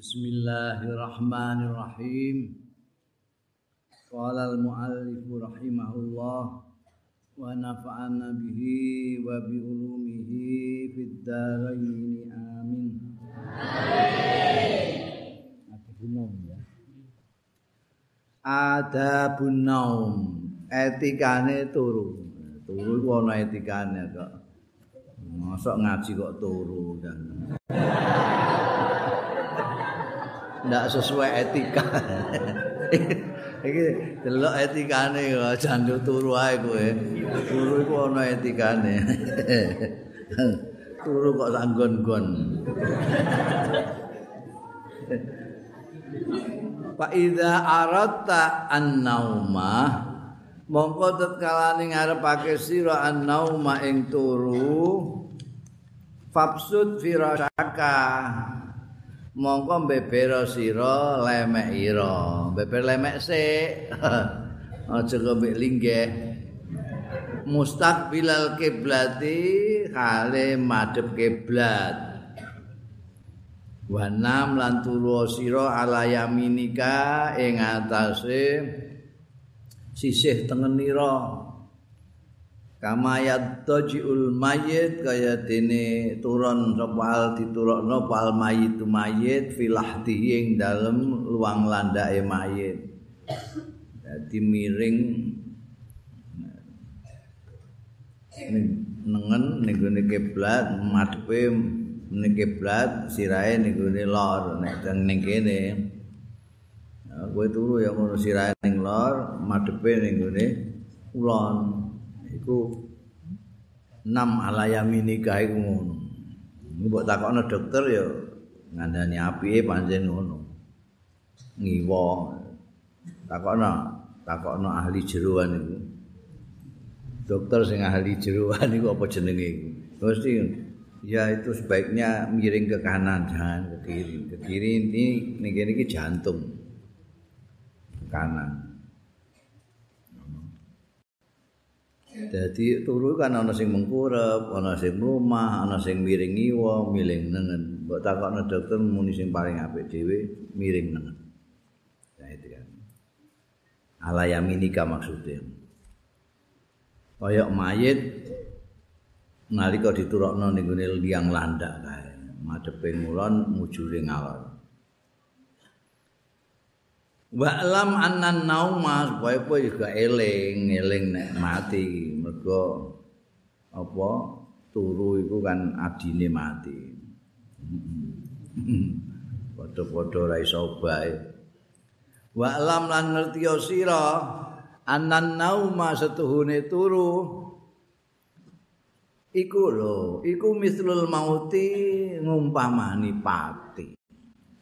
Bismillahirrahmanirrahim. Qala al-muallif rahimahullah wa nafa'ana bihi wa bi ulumihi fid dharain amin. Amin. Adabun naum, etikane turu. Turu ku ana etikane kok. Mosok ngaji kok turu kan. Ndak sesuai etika. Iki delok etikane janjo turu ae kowe. Turu iku ana etikane. turu kok sanggon-gon. Fa idza aratta an-nauma mongko tatkala ning ngarepake sira an-nauma ing turu fabsud firasaka mongko bebera sira lemek ira. Beber lemek sik. Aja kembek linggih mustaqbilal kiblati kale madhep kiblat. Wanam lan turu sira ala yaminika ing atase sisih tengenira kamayat tajiul mayit kaya dene turun sapa diturukno pal mayit mayit filahti ing dalem luang landake mayit. Dadi miring nengen ning gone kiblat madhepe ning kiblat sirahe ning gone lor nek ning kene. Kowe turu ya ngono sirahe ning lor madhepe ning gone ulon iku enam alayami nikah iku ngono. Mbok takokno dokter ya ngandani apike pancen ngono. Ngiwa. Takokno, takokno ahli jeroan iku. Dokter sing ahli jeroan iku apa jenenge iku? Mesti ya itu sebaiknya miring ke kanan jangan ke kiri. Ke kiri ini ning kene iki jantung. Kanan. Dadi turu kan ana sing mengkurep, ana sing mlumah, ana sing miring ngiwa, miling nengen. Mbok takokno dokter muni sing paling apik dhewe miring nengen. Nah itu kan. Ala yaminika maksudnya. Kaya mayit nalika diturokno ning gone liang landak kae, madhepe ngulon mujure ngalor. Wa lam annan nauma supaya apa juga eling, eling nek mati. Mergo apa turu iku kan adine mati. Padha-padha ra iso bae. Wa lam lan ngerti sira annan nauma setuhune turu iku lho, iku mislul mauti ngumpamani pati.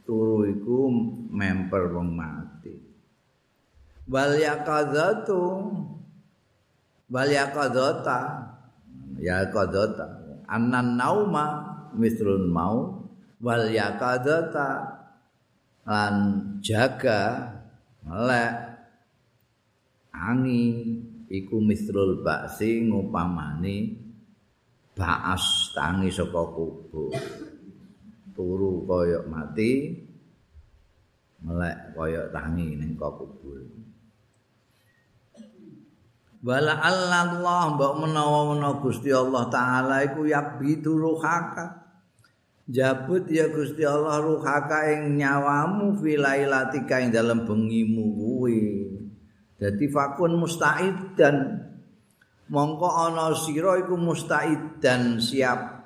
Turu iku memper wong mati. wal yaqadzatu wal yaqadzata ya qadzata annan nauma mislun mau. Wal yaqadzata lan jaga melek angi iku mislul baksi ngupamani baas tangi saka kubur. Turu koyok mati melek koyok tangi ning kubur wala Allah mbok menawa-menawa Gusti Allah taala iku yabidu ruhaka. Jabut ya Gusti Allah ruhaka ing nyawamu filailatika ing dalam bengimu kuwi. Dadi fakun mustaidan. Mongko ana sira iku mustaidan siap.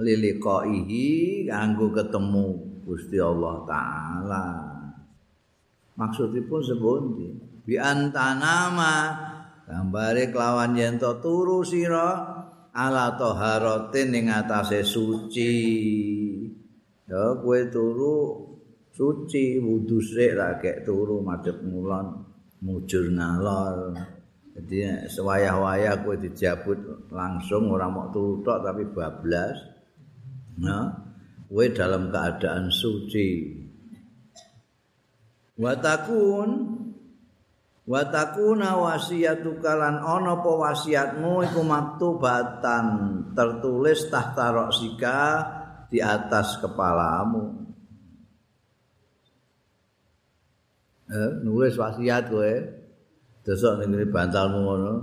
Liliqaihi kanggo ketemu Gusti Allah taala. Maksudipun sepundi bi antanama gambare kelawan yen to turu sira ala taharatin ning atase suci. Ya kowe turu suci wudu sik ra turu madhep ngulon mujur ngalor. Jadi sewayah-wayah kowe dijabut langsung ora mau turu tok tapi bablas. Nah kowe dalam keadaan suci. Watakun wa takuna wasiatuka lan ana apa wasiatmu iku maktubatan tertulis tahta roksika di atas kepalamu. Eh, nulis wasiat kowe. Desok ning bantalmu ngono.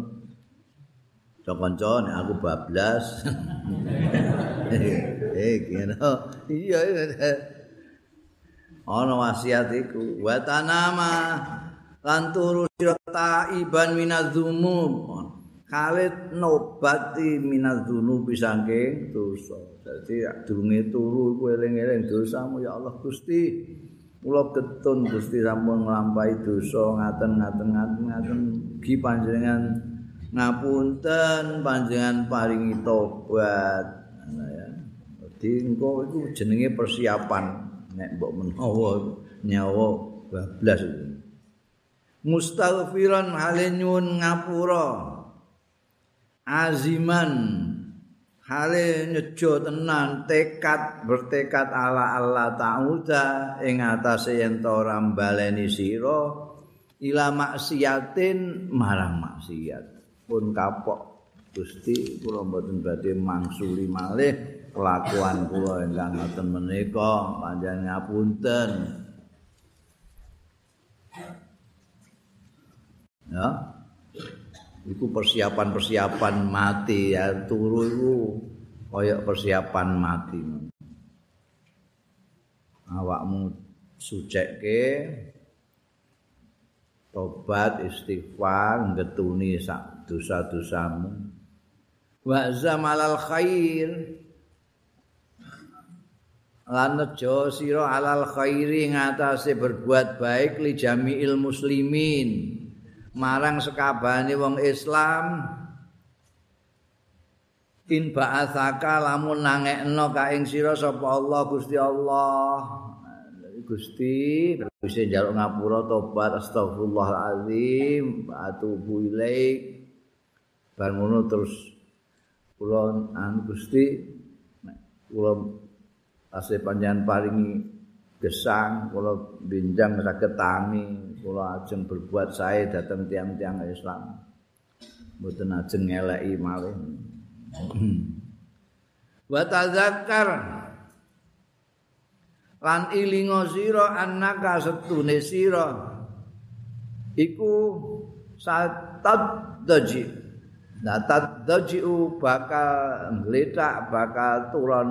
Cokon-cokon aku bablas. Eh kira iya. Ana wasiat iku. Wa tanama lan turu sira taiban minadzumum kalit nobati minadzunu pisangke dosa. Dadi durunge turu kowe eling-eling dosamu ya Allah Gusti. Kula ketun Gusti sampun nglampahi dosa ngaten-ngaten ngaten-ngaten gi panjenengan ngapunten panjenengan paringi tobat. Ya. Dadi engko iku jenenge persiapan. Nek mbok menawa nyawa bablas mustaghfiran halenyun ngapura. Aziman hale nyejo tenan tekad bertekad ala Allah ta'ala ing atase yen to rambaleni sira ila maksiatin marang maksiat. Pun kapok Gusti kula mboten badhe mangsuli malih kelakuan kula ingkang ngoten menika panjenengan ngapunten ya. Iku persiapan-persiapan mati ya turu iku kaya persiapan mati. Awakmu sucekke tobat istighfar ngetuni sak dosa-dosamu. Wa zamalal khair. Lan nejo sira alal khairi ngatasé berbuat baik li jami'il muslimin marang sekabane wong Islam in ba'atsaka lamun nangekno ka ing sira sapa Allah Gusti Allah. Gusti bisa njaluk ngapura tobat astagfirullahalazim atubu ilaik. Bar ngono terus kula an Gusti kula asih panjenengan paringi gesang kula binjang saged tani kula ajeng berbuat sae dateng tiang-tiang Islam. Mboten ajeng ngeleki malih. Wa tazakkar lan ilinga sira annaka setune sira iku satad daji nah tad bakal ngletak bakal turun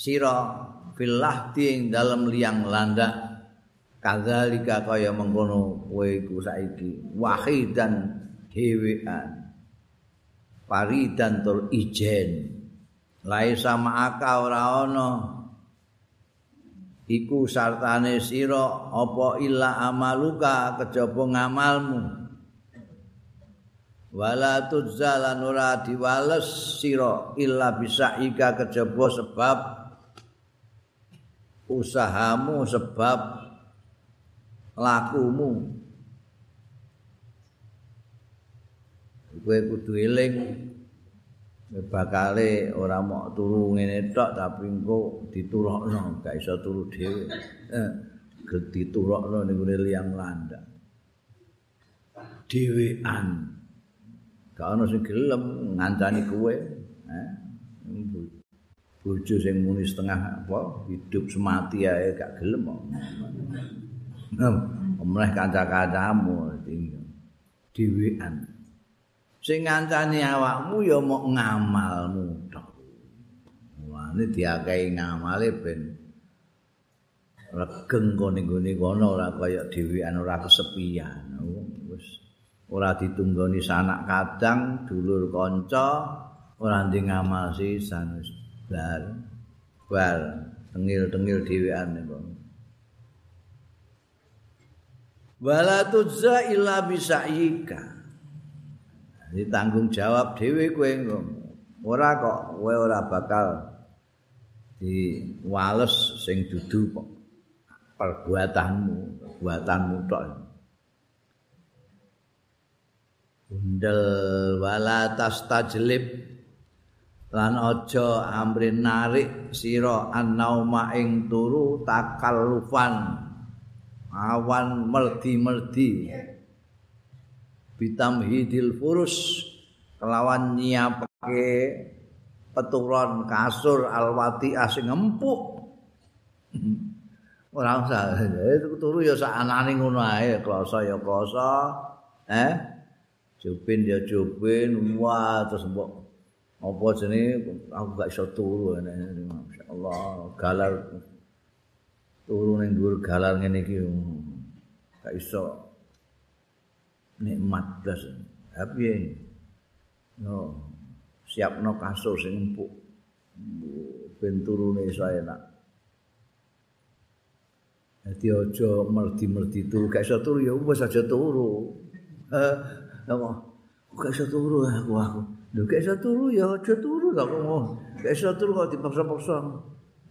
sira filah ing dalam liang landa kadzalika kaya mengkono kowe iku saiki. Wahidan dhewean. Paridan tur ijen. Lae sama aka ora ana iku sartane sira apa illa amaluka? Kejaba ngamalmu? Wala tuzzalan ora diwales sira illa bisa ika kejaba sebab usahamu sebab lakumu. Kowe kudu eling bakale ora mok turu ngene tok tapi engko diturokno gak iso turu dhewe. Eh diturokno ning ngene liang landa dhewean. Gak ono sing gelem ngancani kowe eh bojo sing muni setengah apa hidup semati ae gak gelem kok. Omreh kanca-kancamu dhewean. Sing ngancani awakmu ya mok ngamalmu tok. Mulane diakai ngamale ben regeng kene nggone kono ora kaya dhewean ora kesepian. Wis ora ditunggoni sanak kadang dulur kanca ora nding ngamal sisan bal. Bal. Tengil-tengil dhewean niku wala tuzza illa bisa'ika ini tanggung jawab dhewe kowe ora kok kowe ora bakal diwales sing dudu perbuatanmu perbuatanmu tok. Undel wala tastajlib lan aja amrin narik sira annauma ing turu takallufan. Awan merdi-merdi bitamhidil furus kelawan nyiapake peturon kasur alwati asing empuk ora usah. Itu turu ya sak ngono ae kloso ya kloso. Eh jupin ya jupin. Wah terus mbok apa jenenge? Aku gak iso turu masyaallah galar. Turu ning dhuwur galar ngene iki. Gak iso. Nikmat blas tapi no siapno kasur sing empuk. Ben turune iso enak. Dadi aja merdi-merdi turu, gak iso turu ya wis aja turu. Eh? Gak iso turu? Aku aku. Lho gak iso turu ya aja turu kok ngono. Gak iso turu kok dipaksa-paksa.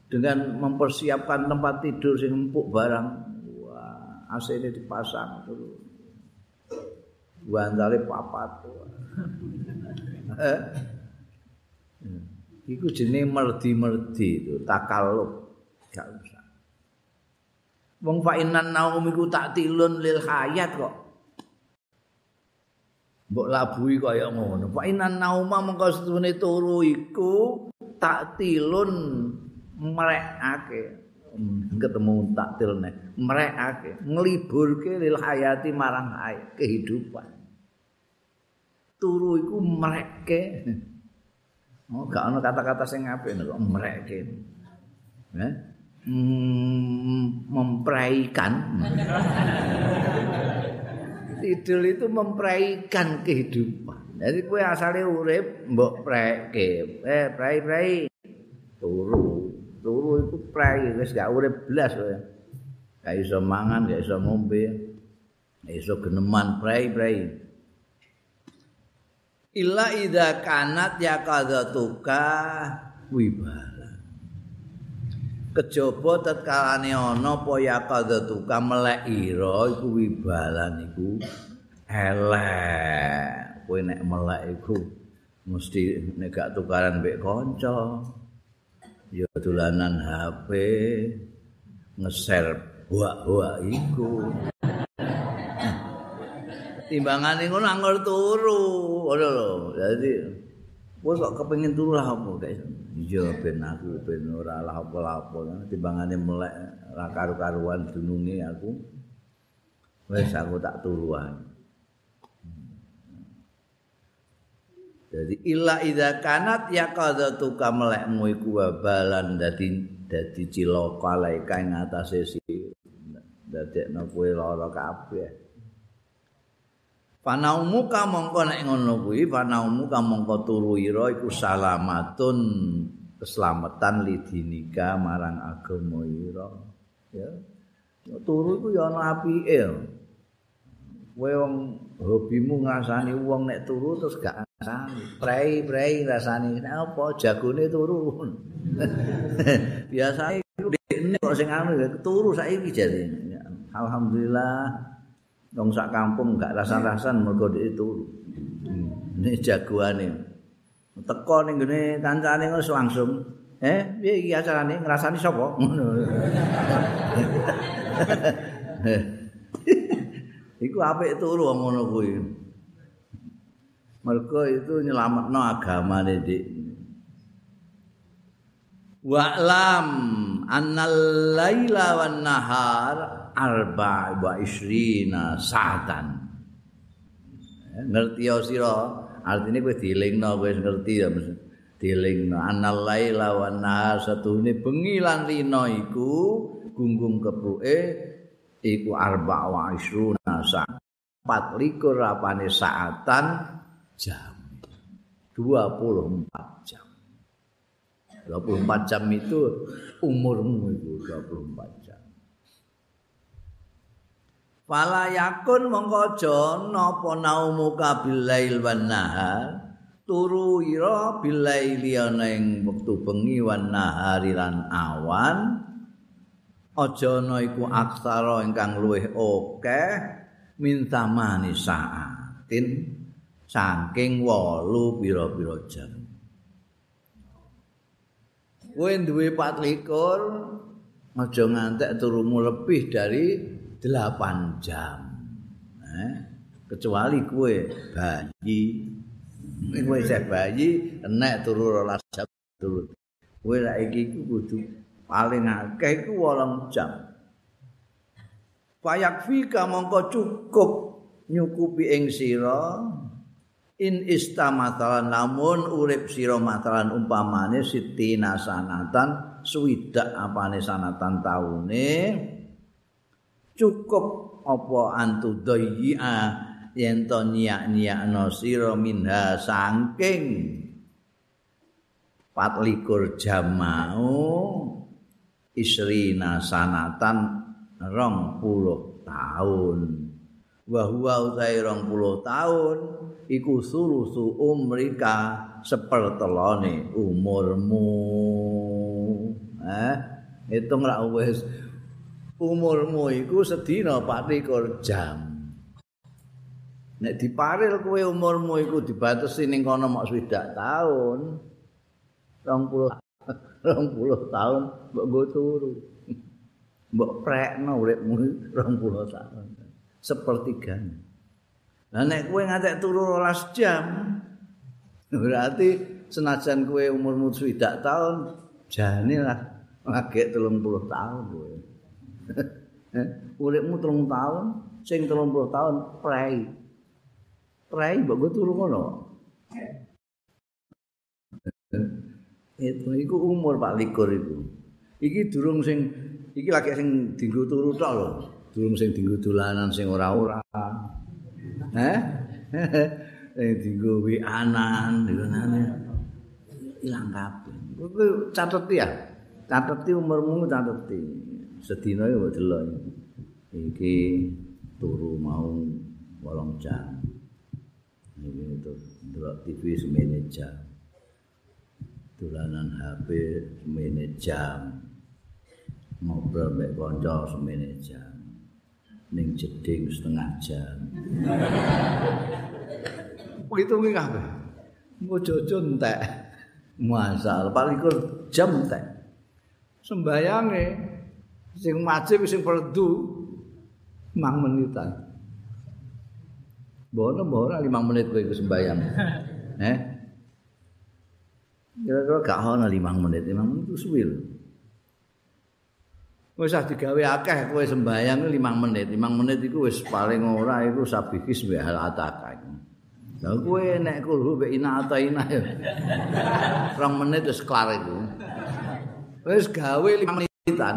Dengan mempersiapkan tempat tidur sing empuk barang. Wah, AC ini dipasang turu. Bandare papat. Iku jenenge merdi-merdi itu, takaluk. Gak usah. Wong fa innan naum iku tak tilun lil hayat kok. Mbok labui kaya ngono. Fa innan nauma mengko setune turu iku tak tilun mrekake. ketemu tak tilne mrekake ngliburke lil hayati marang hayat kehidupan. Turu iku mrekke. Oh, gak ana kata-kata sing apik kok mrekke. Eh? memperaikan tidur itu memperaikan kehidupan. Jadi kue asalnya urip mbok preke eh prai prai turu. Turu itu prai. Wis gak urip belas kowe. Gak iso mangan gak iso ngombe. Gak iso geneman. Prai prai illa idza kanat ya kadzatuka wibah kejaba tetkalane ana apa ya kadzatuka melek ira iku wibalan iku. Elek. Kowe nek melek iku mesti nek gak tukaran mbek kanca. Ya dolanan HP ngeser buak-buak iku. Timbangane ngono anggur turu. Ngono lho. Dadi kowe kok kepengin turu lah apa guys iya ben aku ben ora lapo-lapo timbangane melek ra karu-karuan dununge aku. Wis aku tak turuan. Jadi illa idza kanat ya qadatu kamelekmu iku wabalan dadi dadi cilaka laika ing atase si dadekno kowe lara kabeh Panaumu ka mongko nek ngono kuwi panaumu ka mongko turu ira iku salamatun keselamatan lidinika marang agama ira. Ya. Turu iku ya ana apike. Kowe wong hobimu ngrasani wong nek turu terus gak ngrasani prei-prei ngrasani. Apa jagone turu. Biasa iki kok sing anu turu saiki jare alhamdulillah Wong sak kampung gak rasan-rasan mergo itu. Ini jagoane. Teko ning gene kancane wis langsung, "Eh, piye iki acarane? Ngrasani sapa?" Iku apik turu ngono kuwi. Mergo itu nyelametno agamane dik. Wa'lam annal laila wan nahar arba wa isrina sa'atan. Ngerti ya sira? Artine kowe dielingno kowe ngerti ya dielingno anal laila wan nahar satune bengi lan rina iku gunggung kebuke iku arba wa isruna sa'atan. 24 apane saatan jam. 24 jam. 24 jam itu umurmu itu 24 jam Fala yakun mongko aja napa naumuka bilail wan nahar turu ira bilaili ana ing wektu bengi wan nahari lan awan. Aja ana iku aksara ingkang luwih akeh min tamani saatin saking 8 pira-pira jam. Kowe duwe 24 aja ngantek turumu lebih dari delapan jam. Eh? Kecuali kue bayi. Kue saya bayi, enak turu rolas jam turu. Kue lagi ku kudu paling akeh ku wolong jam. fayakfika mongko cukup nyukupi ing sira in istamatalan namun urip sira matalan umpamane sitina sanatan swidak apane sanatan taune cukup apa antu dayya yen to nyak-nyakno sira minha saking patlikur jam mau isrina sanatan rong puluh tahun. Wa huwa utai rong puluh tahun iku sulusu umrika sepertelone umurmu. Eh hitung ra wis umurmu iku sedina 24 jam nek diparil kowe umurmu iku dibatasi ning kono mok swidak tahun 20 20 tahun mbok go turu. Mbok prekno uripmu 20 tahun. Sepertiga. Lah nek kowe ngantek turu 12 jam berarti senajan kowe umurmu swidak tahun jane lah lagi 30 tahun kowe. Uripmu 30 tahun, sing 30 tahun prei. Prei mbok turu ngono. itu iku umur Pak Likur itu. Iki durung sing iki lagi sing dinggo turu tok lho. Durung sing dinggo dolanan sing ora-ora. Heh? Sing dinggo wianan, dinane ilang kabeh. Kuwi catet ya. Catet umurmu catet. Sedina ya mbok delok. Iki turu mau 8 jam. Ini itu delok TV semene jam. dolanan HP semene jam. Ngobrol mek kanca semene jam. Ning jeding setengah jam. Begitu nggih kabeh mojojo entek. Masal paling jam entek. Sembayange sing wajib sing perdu mang menitan Bono bono lima menit kowe sembayang. Eh? Kira-kira gak ana 5 menit, 5 menit itu suwi lho. Wis digawe akeh kowe sembayang 5 menit, 5 menit iku wis paling ora iku sabikis wa hal ataka. Lah kowe nek kulo mek ina ata ina ya. 2 menit wis kelar iku. Wis gawe 5 menitan.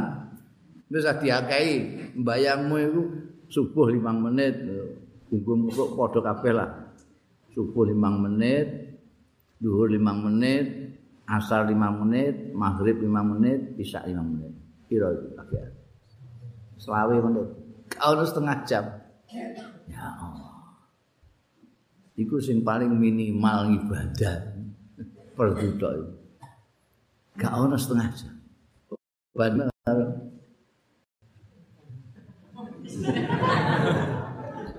Wis diakehi mbayangmu iku subuh 5 menit, gunggung kok padha kabeh lah. Subuh 5 menit, duhur 5 menit, asar 5 menit, maghrib 5 menit, isya 5 menit. Kira itu pakai. Selawe menit. Kau setengah jam. Ya Allah. Iku sing paling minimal ibadah per itu. Gak ono setengah jam. Benar.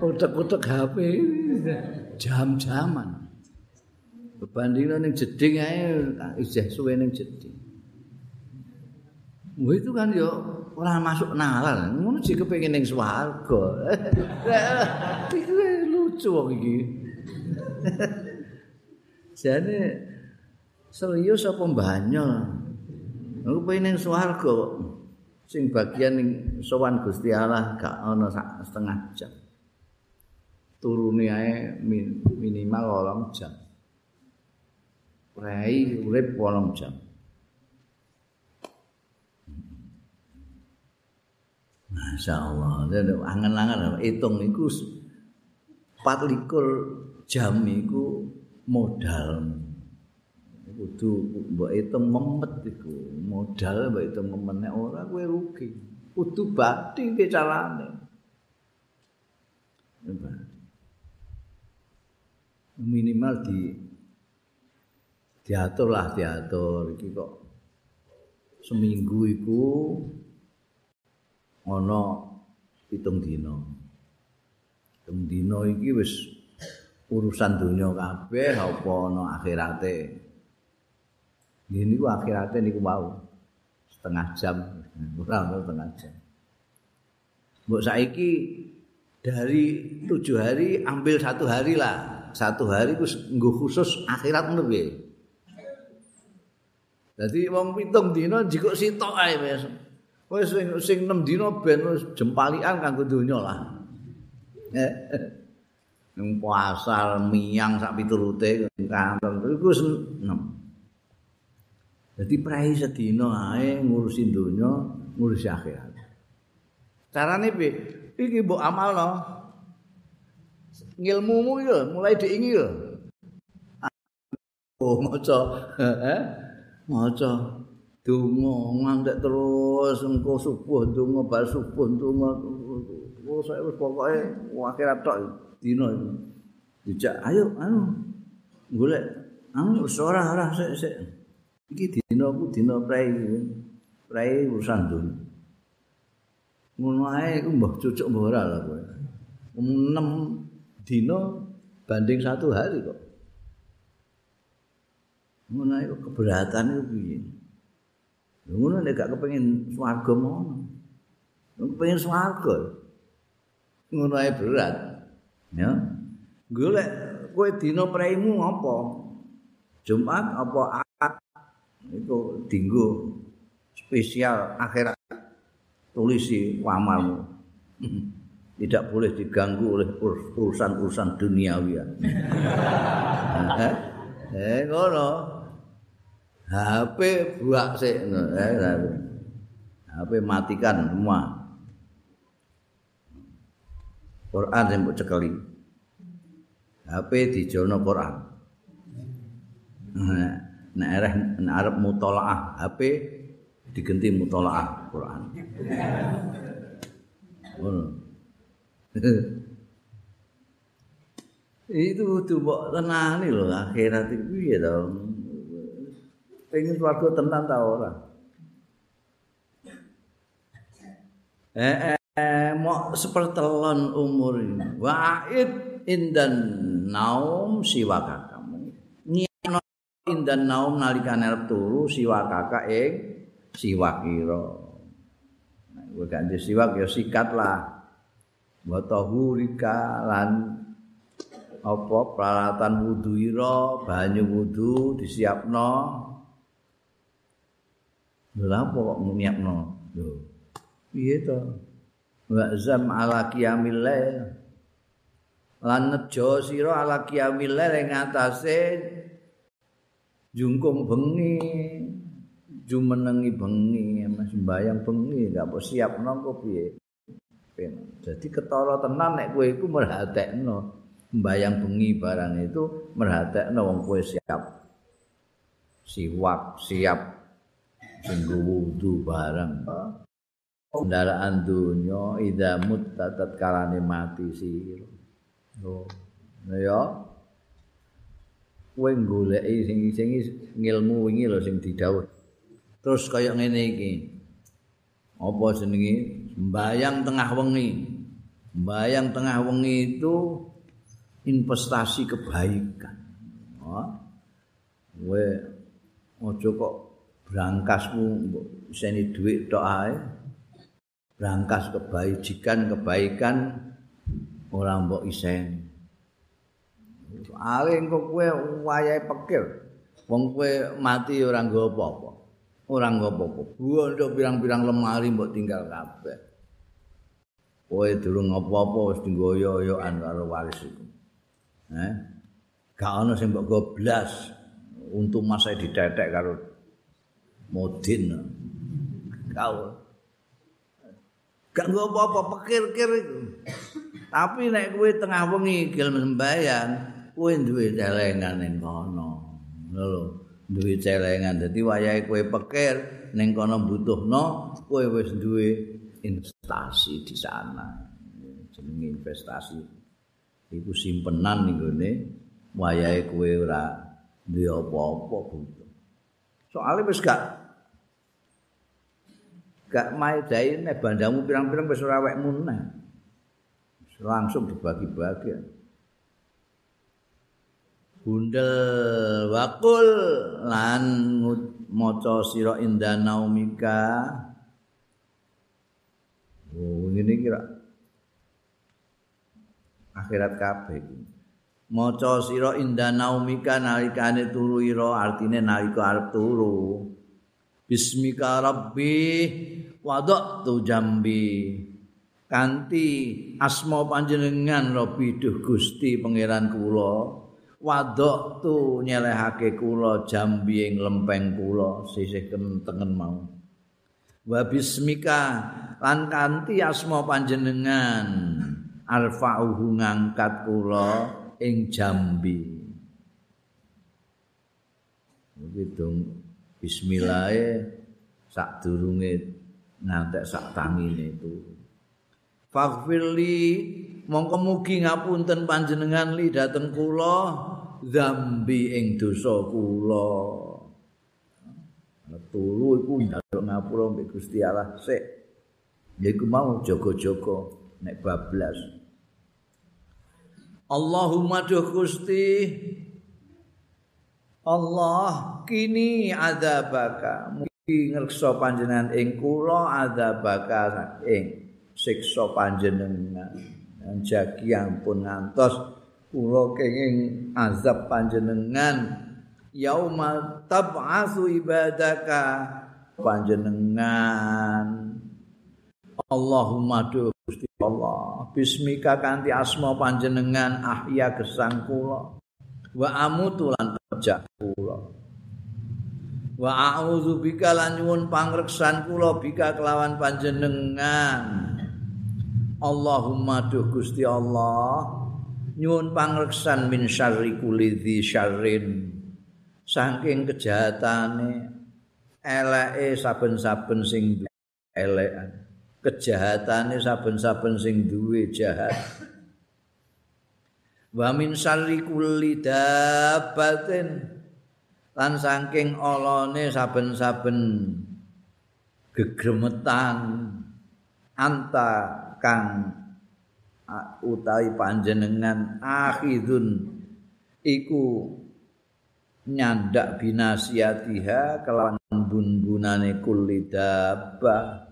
Utek-utek HP jam-jaman. Berbandingnya ning jeding ae isih suwe ning jeding. Wah itu kan yo ora masuk nalar. Ngono sih kepengin ning swarga. Lucu wong iki. Jane serius apa mbanyol? Aku pengen ning swarga sing bagian ning sowan Gusti Allah gak ana setengah jam. Turune ae minimal 8 jam. Rai urip 8 jam. Masya Allah, angen-angen hitung itu 24 jam itu modal. Kudu mbok hitung memet iku. Modal mbok hitung memet nek ora kowe rugi. Kudu bathi ke carane. Minimal di diatur lah diatur iki kok seminggu iku ana pitung dina pitung dina iki wis urusan donya kabeh apa ana akhirate ini ku akhirate niku mau setengah jam ora setengah jam mbok saiki dari tujuh hari ambil satu hari lah satu hari ku khusus akhirat ngono Dadi wong pitung dina jikok sitok ae wis. Wis sing sing 6 dina ben wis jempalian kanggo donya lah. Ning pasar miyang sak piturute kantor iku wis 6. Dadi prei sedina ae ngurusi donya, ngurusi akhirat. Carane piye? Iki mbok amalno. Ngilmumu yo mulai diingi yo. Oh, maca, eh? Maca donga ngantek terus engko subuh donga bar subuh donga. Oh, saya wis pokoke akhirat tok dina iki. Dijak, ayo anu. Golek anu ora ora sik sik. Iki dina ku dina prei. Prei urusan dunya. ngono ae iku mbah cucuk mbah ora lho kowe. 6 dina banding satu hari kok. Ngono ae keberatan iku piye? Ngono nek gak kepengin swarga mono. Kepengin swarga. Ngono ae berat. Ya. Golek kowe dina praimu apa? Jumat apa? Itu dinggo spesial akhirat tulisi amalmu. Tidak boleh diganggu oleh urusan-urusan duniawi. eh, ngono. HP buak sik eh, HP matikan semua. Quran yang mbok cekeli. HP dijono Quran. Nek arep arep mutolaah HP digenti mutolaah Quran. itu tuh mbok tenani lho akhirat itu piye to. Pengen swarga tenan ta ora? Eh, eh mau sepertelon umur. Wa'id indan naum siwaka indan naum nalikane arep turu siwaka ing siwak ira. Nek kowe gak ndek siwak ya sikat lah. Wa tahurika lan apa peralatan wudu ira, banyu wudu disiapno. Lha apa kok nyiapno? Lho. Piye to? Wa zam ala qiyamil lail. Lan nejo sira ala qiyamil lail ing atase jungkung bengi. jumenengi bengi mas sembayang bengi gak apa siap nongko piye? Jadi ketara tenan nek kowe iku merhatekno. Sembayang bengi barang itu merhatekno wong kowe siap. Siwak siap. Singgo wudu barang kendaraan dunya ida mutatat kalane mati sira. Oh ya kowe goleki sing sing ngilmu wingi lho sing didhawuh. Terus kaya ngene iki. Apa jenenge? Sembayang tengah wengi. Sembayang tengah wengi itu investasi kebaikan. Oh we ojo kok brangkasmu iseni duit tok ae. Brangkas kebaikan kebaikan ora mbok isen Ale engko kowe wayahe pekir. Wong kowe mati ora nggo apa-apa. ora ngopo-opo. Bondo pirang-pirang lemari mbok tinggal kabeh. Kowe durung ngopo-opo wis dinggoyo-yoan karo waris iku. Eh? Gak ana sing mbok goblas untung masa ditetek karo modin. Kau. Gak ngopo-opo pikir-pikir iku. Tapi nek kowe tengah wengi gelem sembahyang, kowe duwe celengan ning kono. Lho. duwe celengan dadi wayahe kowe pikir ning kono butuhno kowe wis duwe investasi di sana jenenge investasi iku simpenan ning gone wayahe kowe ora duwe apa-apa butuh soalnya wis gak gak mai daine bandamu pirang-pirang wis ora wekmu langsung dibagi-bagi bundel wakul lan maca sira indanaumika oh ngene kira akhirat kabeh maca sira indanaumika nalikane turu ira artine nalika arep turu. Bismika rabbi wadatu jambi. Kanthi asma panjenengan rabbi duh Gusti pangeran kula wadatu nyelehake kula jambi ing lempeng kula sisih kentengen mau. Wa bismika lan kanthi asma panjenengan alfa'uhu ngangkat kula ing jambi gitu bismillah sak durunge ngantek sak tangine itu. Faghfirli mongko mugi ngapunten panjenengan li dateng kula zambi ing dosa kula. Tulu iku njaluk ngapura mbek Gusti Allah sik. Yaiku mau jaga-jaga nek bablas. Allahumma duh Gusti Allah kini adzabaka. Mugi ngreksa panjenengan ing kula adzabaka ing siksa panjenengan jagi ampun ngantos kula kenging azab panjenengan. Yauma tab'atsu ibadaka panjenengan. Allahumma du Gusti Allah. Bismika kanthi asma panjenengan ahya gesang kula. Wa amutu lan pejak kula. Wa a'udzu bika lan nyuwun pangreksan kula bika kelawan panjenengan Allahumma duh Gusti Allah nyuwun pangreksan min syarri kulli syarrin. Saking kejahatane eleke saben-saben sing elekan. Kejahatane saben-saben sing duwe jahat. Wa min syarri kulli dabbatin lan saking olone saben-saben gegremetan anta kang utawi panjenengan akhidun iku nyandak binasiatiha kelawan bun-bunane kulli dabba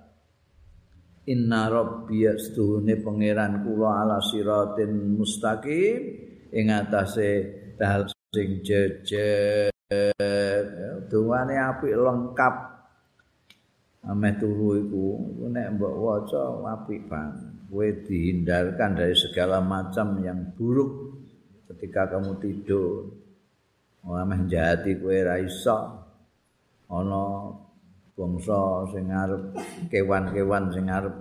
Inna rabbi yastuhune pangeran kula ala siratin mustaqim ing atase dal sing jejer. Dungane apik lengkap ameh turu iku nek mbok waca apik banget kowe dihindarkan dari segala macam yang buruk ketika kamu tidur. Ora meh jati kowe ra iso. Ana bangsa sing arep kewan-kewan sing arep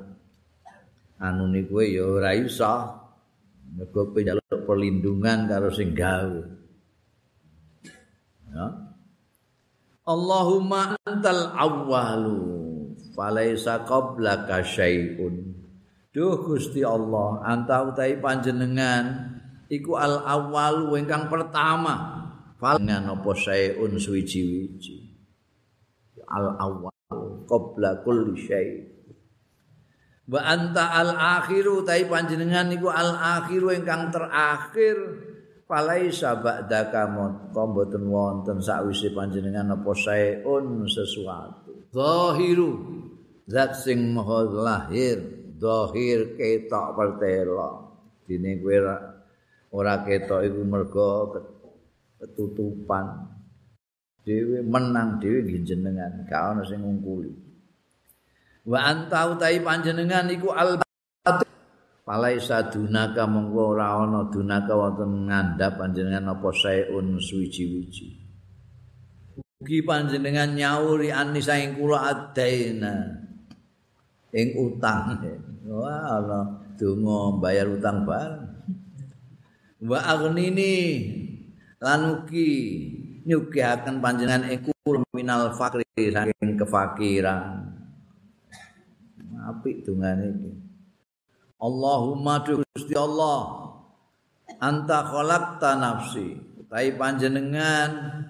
anu ni kowe ya ora iso. Mergo kowe njaluk perlindungan karo sing gawe. Ya. Allahumma antal awwalu falaisa qablaka syai'un. Duh Gusti Allah anta utahi panjenengan iku al awwalu ingkang pertama. Falngan apa syai'un suwiji-wiji. Al awal qabla kulli syai. Wa anta al akhiru tai panjenengan niku al akhiru ingkang terakhir. Falaisa ba'daka mboten wonten sakwise panjenengan apa saeun sesuatu. Zahiru zat sing maha lahir zahir ketok pertela. Dene kowe ora ketok iku mergo ketutupan. Dhewe menang dhewe nggih jenengan gak ana sing ngungkuli. Wa anta utai panjenengan iku al Palaisa dunaka monggo ora ana dunaka wonten ngandhap panjenengan apa saeun suwiji-wiji. Ugi panjenengan nyauri anisa ing kula adaina ing utang. Wah ana donga bayar utang bareng. Wa aghnini lan ugi nyugihaken panjenengan iku minal fakri saking kefakiran. Apik dungane iki. Allahumma Gusti Allah anta khalaqta nafsi tai panjenengan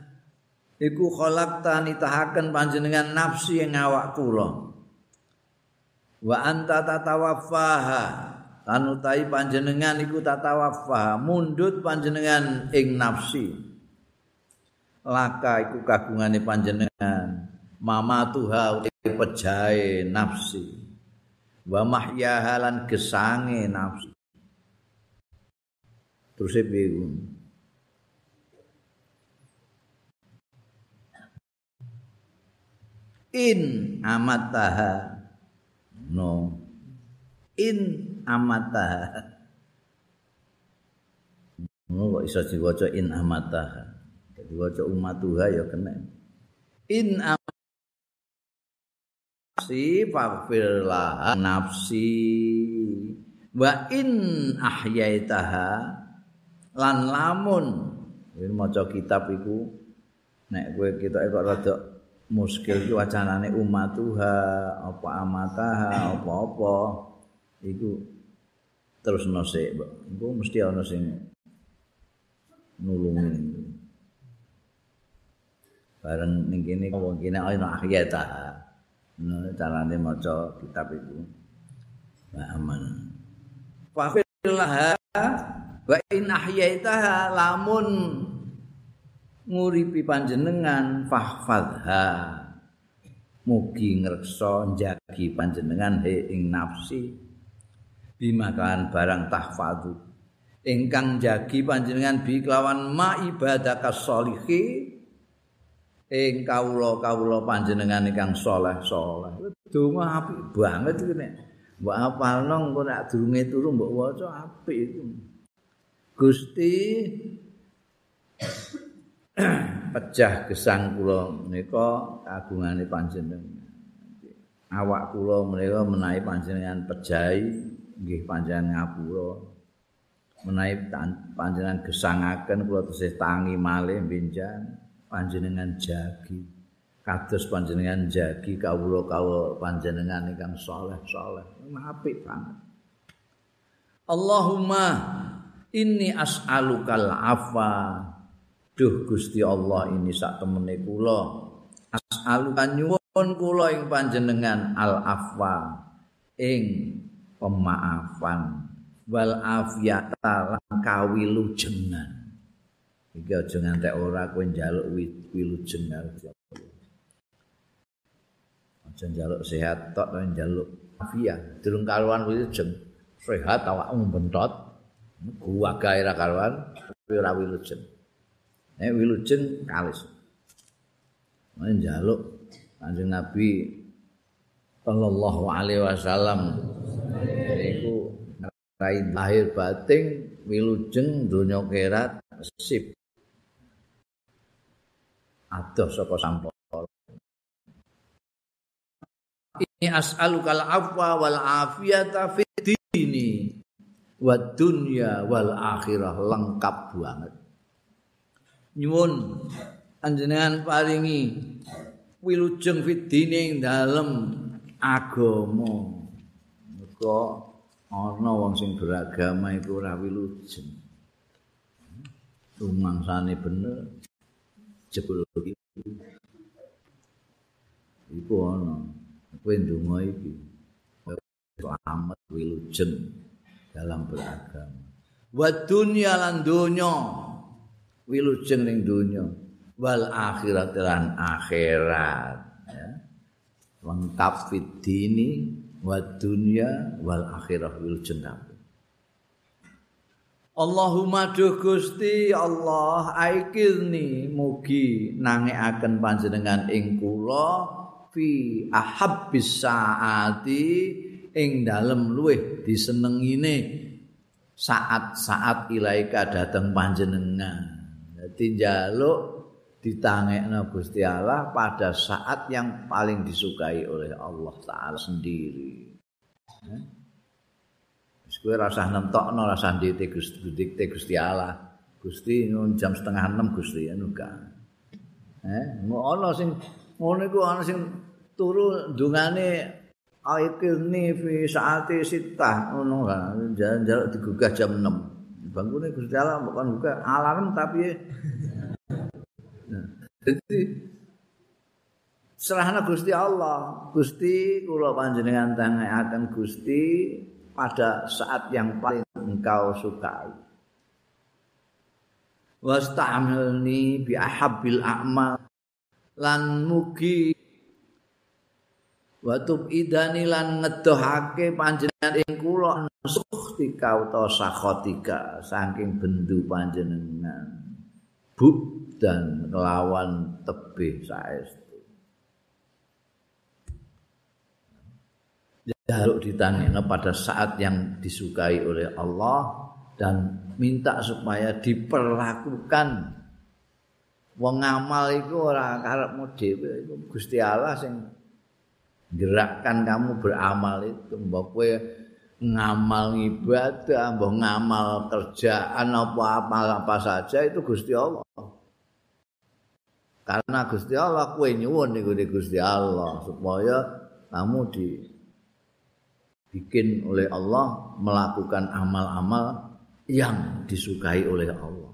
iku khalaqta nitahaken panjenengan nafsi ing awak kula wa anta tatawaffaha. Lan utahi panjenengan iku tatawaffa mundut panjenengan ing nafsi. Laka iku kagungane panjenengan. Mama tuha pejae nafsi. Wa mahyaha lan gesange nafsi. Terus piye in amataha no in amataha no kok iso diwaca in amataha diwaca umatuha ya kena. In nafsi faghfirlah nafsi. Wa in ahyaitaha. Lan lamun. Ini maca kitab iku. Nek kowe kita kok rada muskil iki wacanane umatuha apa amataha apa-apa iku terus nosik mbok iku mesti ana sing nulungi bareng ning kene wong kene ana ahyaitaha Nah, carane maca kitab itu. Wa aman. Fa fillah wa in ahyaitaha lamun nguripi panjenengan fahfadha. Mugi ngreksa njagi panjenengan he ing nafsi. Bima kan barang tahfadhu. Ingkang jagi panjenengan bi kelawan ma ibadah kasolihi ing kawula-kawula panjenengan ingkang saleh-saleh. Donga apik banget iki nek. Mbok apalno engko nek durunge turu mbok waca apik iku. Gusti pecah gesang kula menika kagungane panjenengan. Awak kula menika menawi panjenengan pejahi nggih panjenengan ngapura. Menawi panjenengan gesangaken kula tesih tangi malih benjang. panjenengan jagi kados panjenengan jagi kawula-kawula panjenengan ingkang saleh-saleh apik banget Allahumma inni as'alukal afa duh Gusti Allah ini sak temene kula as'aluka nyuwun kula ing panjenengan al afwa ing pemaafan wal afiyata lan kawilujengan Iki aja ngantek ora kowe njaluk wilujeng aja. Njaluk sehat tok tapi njaluk afiat. Durung kaluan wilujeng. Sehat awakmu bentot. Gua gawe ra kaluan tapi ora wilujeng. Nek wilujeng kalis. Men njaluk Kanjeng Nabi sallallahu alaihi wasallam iku lahir batin wilujeng donya kerat sip adoh saka sampur. Ini as'alukal afwa wal afiyata fid dini wa dunya wal akhirah lengkap banget. Nyuwun anjenengan paringi wilujeng fid dini dalem agama. Mergo ana wong sing beragama iku ora wilujeng. Rumangsane bener jebul iki. Iku ana. Kowe ndonga iki. Selamat wilujeng dalam beragama. Wa dunya lan donya. Wilujeng ning donya. Wal akhirat lan akhirat. Ya. Lengkap fit dini wa dunya wal akhirah wilujeng Allahumma duh Gusti Allah aikilni mugi nangekaken panjenengan ing kula fi ahabbis saati ing dalem luweh disenengine saat-saat ilaika dateng panjenengan. Dadi njaluk ditangekno Gusti Allah pada saat yang paling disukai oleh Allah taala sendiri. kowe rasah nentokno rasah ndite Gusti Gusti Allah. Gusti jam setengah enam Gusti anu ka. Eh, ngono sing ngono iku ana sing turu ndungane aikil ni fi saati sitah ngono kan jalan-jalan digugah jam 6 bangune Gusti Allah bukan buka alarm tapi jadi serahna Gusti Allah Gusti kula panjenengan tangaken Gusti pada saat yang paling engkau sukai. Wasta'amilni bi ahabbil a'mal lan mugi watub idani lan ngedohake panjenengan ing kula suhtika utawa sakhotika saking bendu panjenengan. Buk dan kelawan tebih saestu. Jaluk ditangina pada saat yang disukai oleh Allah dan minta supaya diperlakukan. Wong ngamal iku ora karepmu dhewe iku Gusti Allah sing gerakkan kamu beramal itu mbok kowe ngamal ibadah mbok ngamal kerjaan apa apa apa saja itu Gusti Allah karena Gusti Allah kowe nyuwun niku Gusti Allah supaya kamu di bikin oleh Allah melakukan amal-amal yang disukai oleh Allah.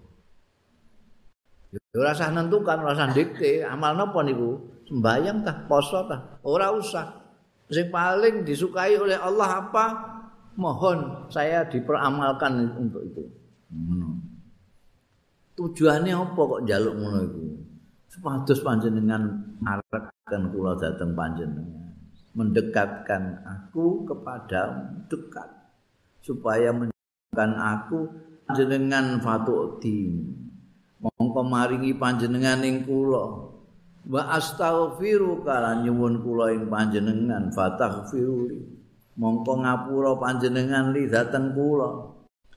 Ya ora usah nentukan, ora usah dikte, amal napa niku? Sembayang tah, poso tah, ora usah. Sing paling disukai oleh Allah apa? Mohon saya diperamalkan untuk itu. Ngono. Tujuannya apa kok jaluk ngono iku? Supados panjenengan arepken kula dateng panjenengan. mendekatkan aku kepada dekat supaya menjadikan aku panjenengan fatu'ti mongko maringi panjenengan ing kula wa astaghfiru kala nyuwun kula ing panjenengan fataghfiruli mongko ngapura panjenengan li dateng kula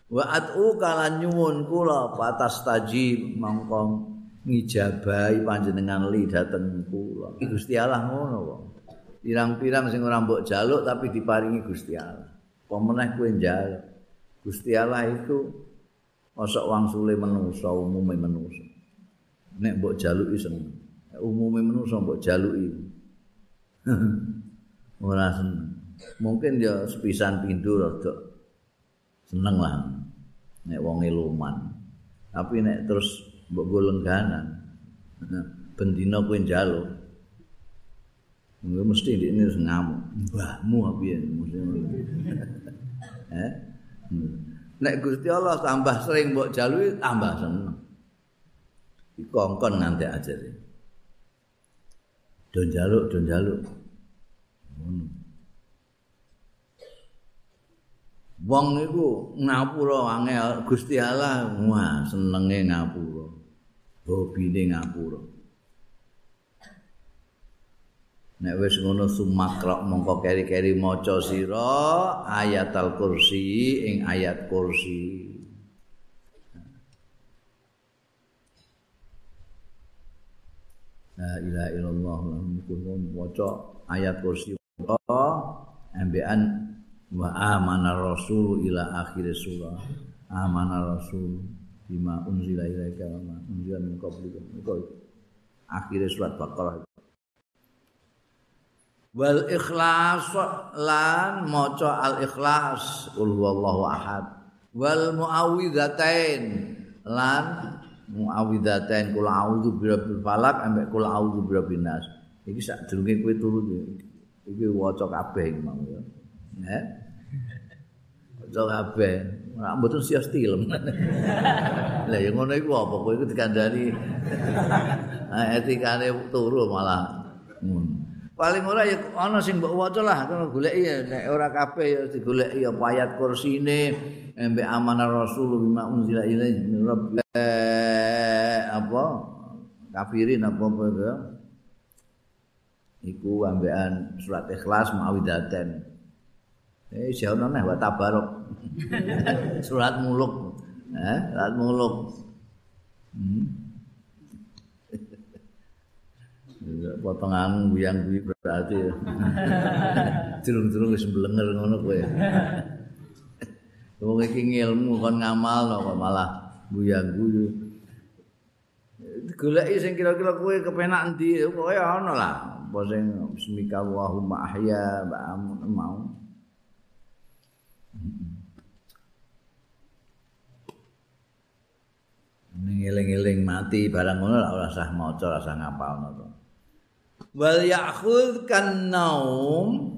wa atu kala nyuwun kula fatastajib mongko ngijabahi panjenengan li dateng kula Gusti Allah ngono kok pirang-pirang sing ora mbok jaluk tapi diparingi Gusti Allah. Pemeneh kuwi njaluk. Gusti Allah itu mosok wangsule manusa umume manusa. Nek mbok jaluki seneng. Umume manusa mbok jaluki. ora seneng. Mungkin ya sepisan pintu rada seneng lah. Nek wong luman. Tapi nek terus mbok golengganan. Bendina kuwi njaluk. Enggak mesti di ini ngamuk. Mbahmu apa ya? eh? Nek Gusti Allah tambah sering mbok jalui tambah seneng. Dikongkon nanti aja deh. Don jaluk, don jaluk. Hmm. Wong niku ngapura angel Gusti Allah, wah senenge ngapura. Hobine ngapura. Nek wis ngono sumakra mongko keri-keri maca sira ayat al-kursi ing ayat kursi. La ilaha illallah mungkin maca ayat kursi Allah ambean wa amana rasul ila akhir surah. Amana rasul bima unzila ilaika wa unzila min qablika. Akhir surat Baqarah. wal ikhlas lan maca al ikhlas qul huwallahu ahad wal muawwidzatain lan muawwidzatain kul a'udzu birabbil falaq ambek kul a'udzu birabbin nas iki sak durunge kowe turu iki waca kabeh mau ya. Waca kabeh. Ora mboten sia stilem. Lah ya ngono iku apa? Kowe iku dikandani. Etikane turu malah. Hmm. paling ora ya ana sing mbok waca lah ngono goleki ya. Nek ora kabeh ya digoleki ya ayat kursine embek amanah rasul bima unzila ilaihi min rabbi apa kafirin apa apa iku ambekan surat ikhlas mawidaten eh siono neh wa tabarok. Surat muluk. Eh surat muluk. Hmm. potongan buyang kuwi berarti. Durung-durung wis mblenger ngono kowe. Wong iki ngilmu kon ngamal kok malah buyang guyu. Goleki sing kira-kira kowe kepenak endi kowe ana lah. Apa sing bismika Allahumma ahya mau. Ngeling-eling mati barang ngono ora usah maca, ora usah ngapalno to. wal ya'khudh kan naum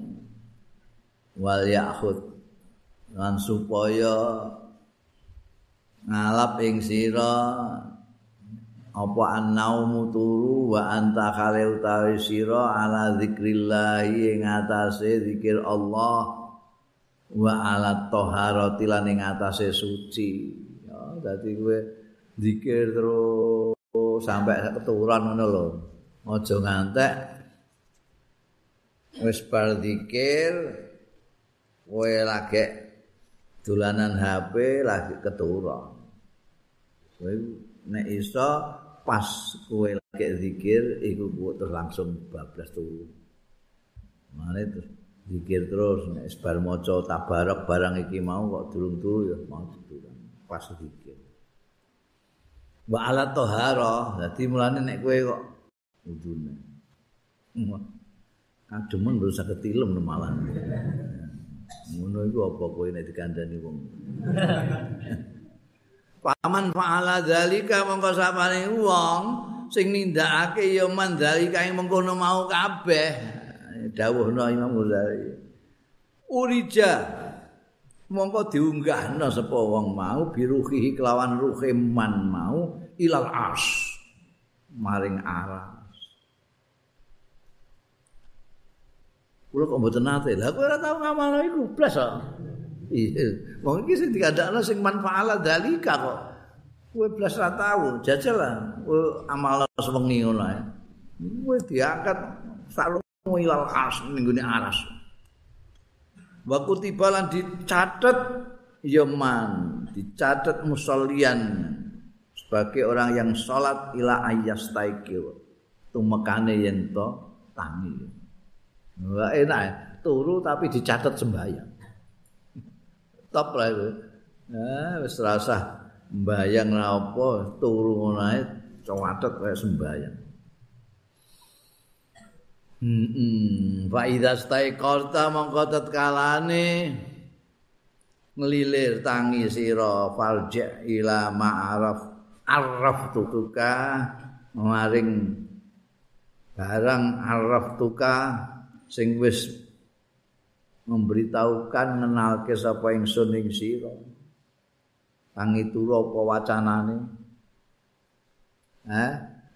wal ya'khudh lan supaya ngalap ing sira apa annaumu turu wa anta khale utawi sira ala zikrillah ing atase zikir Allah wa ala taharati lan ing atase suci. Ya dadi kowe zikir terus sampai keturunan ngono lho. Aja ngantek. Wis bar zikir kowe lagi dolanan HP lagi keturu. Kowe nek iso pas kowe lagi zikir iku terus langsung bablas turu. Mane terus zikir terus nek bar maca tabarok barang iki mau kok durung turu ya mau turu. Pas zikir. Wa ala tahara, dadi mulane nek kowe kok udune. Kademen baru saged tilem malah. Ngono iku apa kowe nek dikandani wong. Paman fa'ala dzalika mongko sapane wong sing nindakake ya mandalika ing mengkono mau kabeh. Dawuhna Imam Ghazali. Urija mongko diunggahna sapa wong mau biruhi kelawan ruhe man mau ilal as maring aras. Kulo kok mboten nate. Lah kowe ora tau ngamal iku blas kok. Wong iki sing dikandakno sing manfaala dalika kok. Kowe blas ra tau, jajal lah. Amal sewengi ngono ae. Kowe diangkat salungu ilal as ning aras. Wa kutibalan dicatet ya man, dicatet musollian sebagai orang yang sholat ila ayas taikil tumekane yen to tangi. Wah enak turu tapi dicatat sembahyang. Top lah itu. Nah, wis rasa mbayang ra apa ngono ae cawatet kaya sembahyang. Hmm, hmm. fa idza staiqarta mongko tetkalane ngelilir tangi sira farja ila ma'araf araf tuka maring barang araf tuka sing wis memberitahukan ngenalke sapa ingsun ing sira. Turu apa wacanane. Eh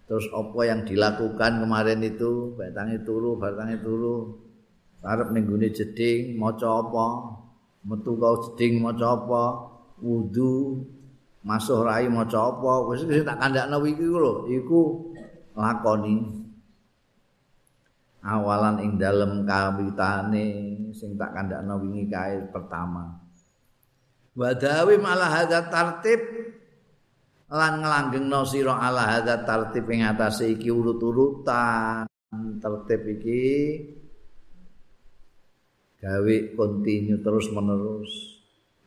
terus apa yang dilakukan kemarin itu? Baik turu tangi turu arep ning gone jeding maca apa? Metu kau jeding maca apa? Wudu masuk rai maca apa? Wis tak kandakno iki lho. Iku lakoni awalan ing dalem kawitane sing tak kandakno wingi kae pertama. Wadawi malah hadza tartib lan nglanggengno sira ala hadza tartib ing atase iki urut-urutan. Tertib iki gawe kontinu terus menerus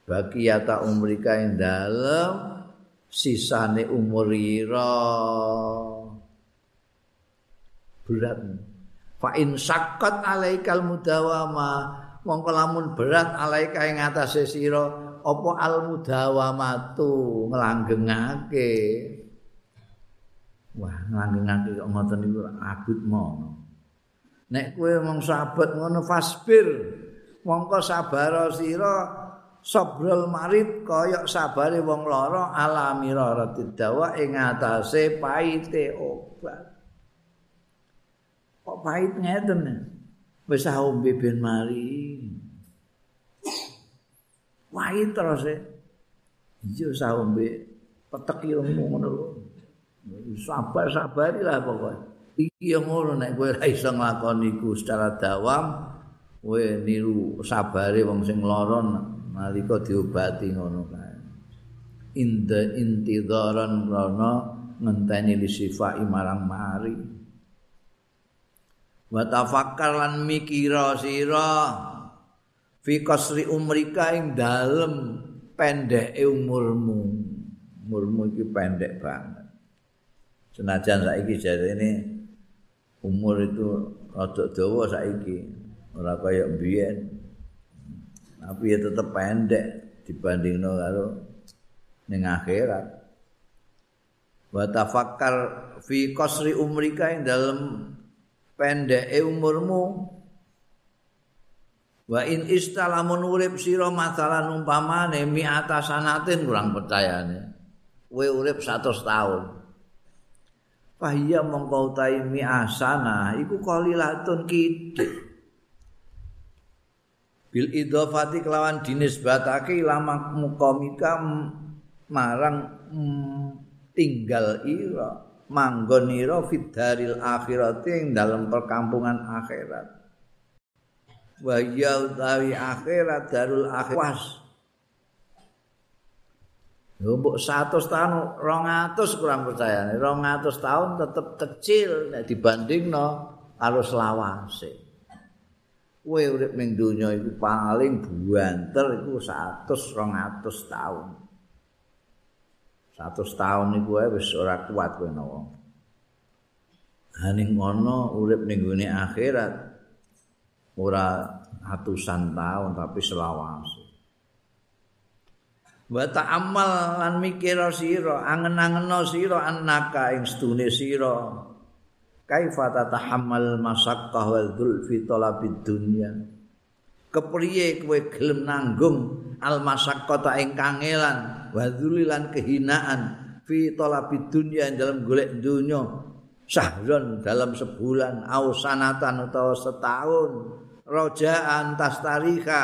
bagi yata umrika ing dalem sisane umur ira. Berat fa in saqqat alaikal mudawama mongko lamun berat alaika ing atase sira apa al mudawamatu? Nglanggengake wah nglanggengake kok ngoten niku abut mono. Nek kowe mung sahabat ngono fasbir. Mongko sabar sira sabrul marid kaya sabare wong lara alamira ratidawa ing atase paite obat kok pahit ngeten wis ombe ben mari. Pahit terus e iya usah ombe petek ilmu ngono sabar sabari lah pokoknya iya ngono nek kowe ora iso nglakoni secara dawam. Kowe niru sabare wong sing lara nalika diobati ngono kae. Inda intidharan rono ngenteni li sifai marang mari wa tafakkar lan mikira sira fi qasri umrika ing dalem pendeke umurmu. Umurmu iki pendek banget. Senajan saiki jarene umur itu rada dawa saiki ora kaya biyen tapi ya tetep pendek dibandingno karo ning akhirat. Wa tafakkar fi qasri umrika ing dalem pendeke umurmu. Wa in istalamun urip sira masalan umpamane mi atasanatin kurang percayane. Kowe urip 100 tahun. Fahiyya mongkau mi asana iku kolilatun kidik bil idhofati kelawan dinisbatake lama mukomika marang mm, tinggal ira manggonira fid daril akhirati ing dalam perkampungan akhirat wa ya utawi akhirat darul akhwas Yo mbok 100 tahun 200 kurang percaya 200 tahun tetep kecil nek dibandingno karo selawase. Kowe urip ning donya iku paling buanter iku 100 200 tahun. 100 tahun iku wis ora kuat kowe nawa. Haning ngono urip ning gone akhirat ora atusan tahun tapi selawase. wa ta'ammal lan mikir sira angen-angeno sira annaka ing stune sira kaifa tatahammal masaqqah wal dhul fi talabid dunya kepriye kowe gelem nanggung al masaqqata ing kangelan wa lan kehinaan fi talabid dunya dalam golek dunya sahron dalam sebulan au sanatan utawa setahun rojaan tas tarikha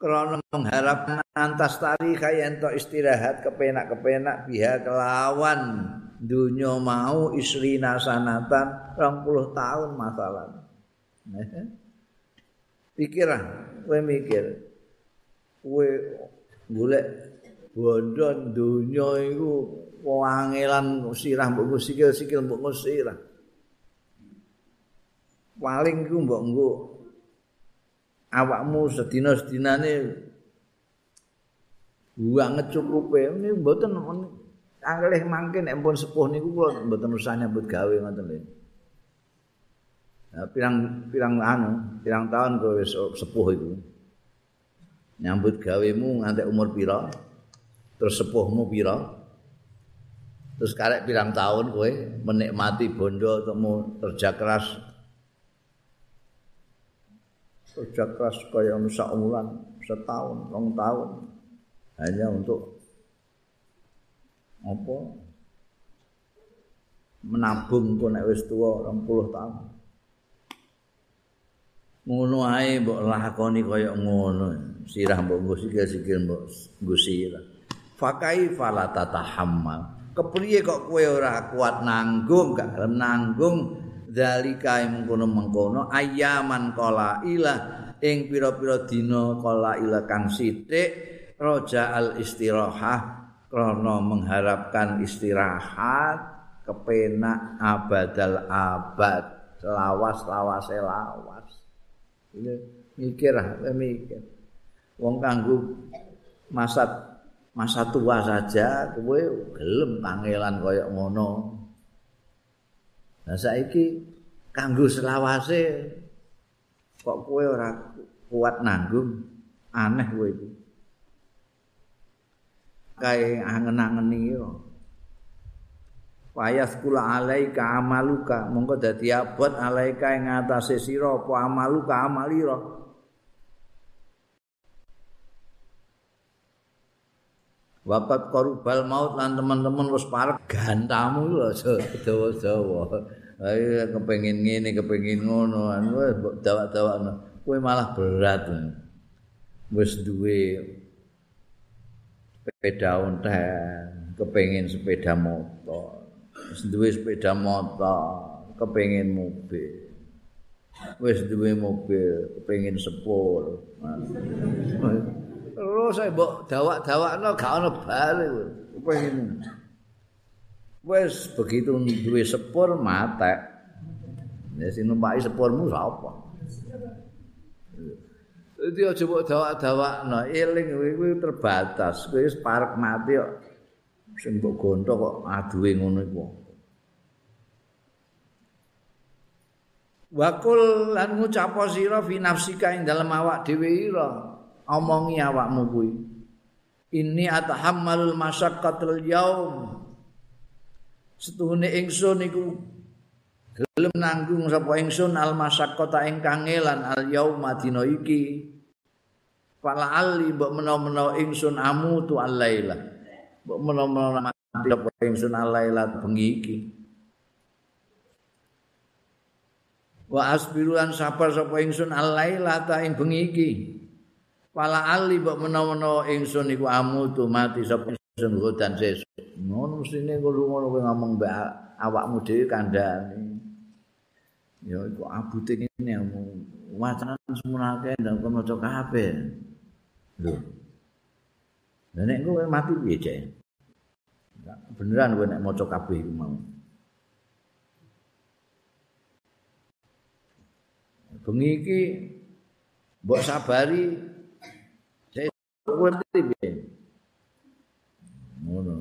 krana mengharap antas tari kaya ento istirahat kepenak-kepenak biha kelawan dunya mau isri nasanatan 20 tahun masalah. Pikiran, kowe mikir. Kowe golek bondo dunya iku wangelan sirah mbok sikil-sikil mbok sirah. Paling iku mbok nggo awakmu sedina-sedinane banget cukupe ini mboten anglih mangke nek pun sepuh niku kula mboten usah nyambut gawe ngoten lho. Nah, pirang pirang anu, pirang tahun wis sepuh iku. Nyambut gawemu nganti umur pira? Terus sepuhmu pira? Terus karek pirang tahun kowe menikmati bondo temu kerja keras kerja keras kaya sak wulan, setahun, rong tahun hanya untuk apa? menabung ku nek wis tuwa 20 tahun. Ngono ae mbok lakoni kaya ngono. Sirah mbok nggo sikil-sikil mbok nggo sirah. Fakai fala tatahammal. Kepriye kok kowe ora kuat nanggung, gak nanggung zalika mengkono-mengkono ayaman kala ilah ing pira-pira dina kala ilah kang sithik roja al istirahah krana mengharapkan istirahat kepenak abadal abad lawas lawas lawas mikir ah mikir wong kanggo masa masa tua saja kowe gelem kangelan kaya ngono Nah saiki kanggo selawase kok kowe ora kuat nanggung aneh kowe iki. Kae angen-angeni yo. Payas kula alaika amaluka mongko dadi abot alaika ing atase sira apa amaluka amalira. Wakat korubal maut lan teman-teman wis parek gantamu lho dawa-dawa. Ayo kepengin ngene, kepengin ngono, anu dawak-dawakno. Kowe malah berat. Wis duwe sepeda onten, kepengin sepeda motor. Wis duwe sepeda motor, kepengin mobil. Wis duwe mobil, kepengin sepur. Terus saya mbok dawak-dawakno gak ono bali. Kepengin Wes begitu duwe sepur matek. Ya sing numpaki sepurmu sapa? Dadi aja mbok dawak-dawakno, eling kuwi terbatas. Kuwi wis parek mati kok. Sing mbok gontok kok aduwe ngono iku. Wakul lan ngucap sira fi nafsika ing dalem awak dhewe ira. Omongi awakmu kuwi. Ini atahammalul masyaqqatul yaum. setuhune ingsun iku gelem nanggung sapa ingsun al masyaqqata ing kangelan al yauma dina iki fala ali mbok menawa-menawa ingsun amu tu al laila mbok menawa-menawa mati ingsun al laila bengi iki wa asbiruan sabar sapa ingsun al laila ta ing bengi iki fala ali mbok menawa-menawa ingsun iku amu tu mati sapa ingsun godan sesuk ngono mestine kulo ngono kowe ngomong mbak awakmu dhewe kandhane ya iku abute ngene wacana semunake ndak kok maca kabeh. Lho. Nek kowe mati piye, Cek? Beneran kowe nek maca kabeh iku mau. Bengi iki mbok sabari saya kowe piye? Ngono.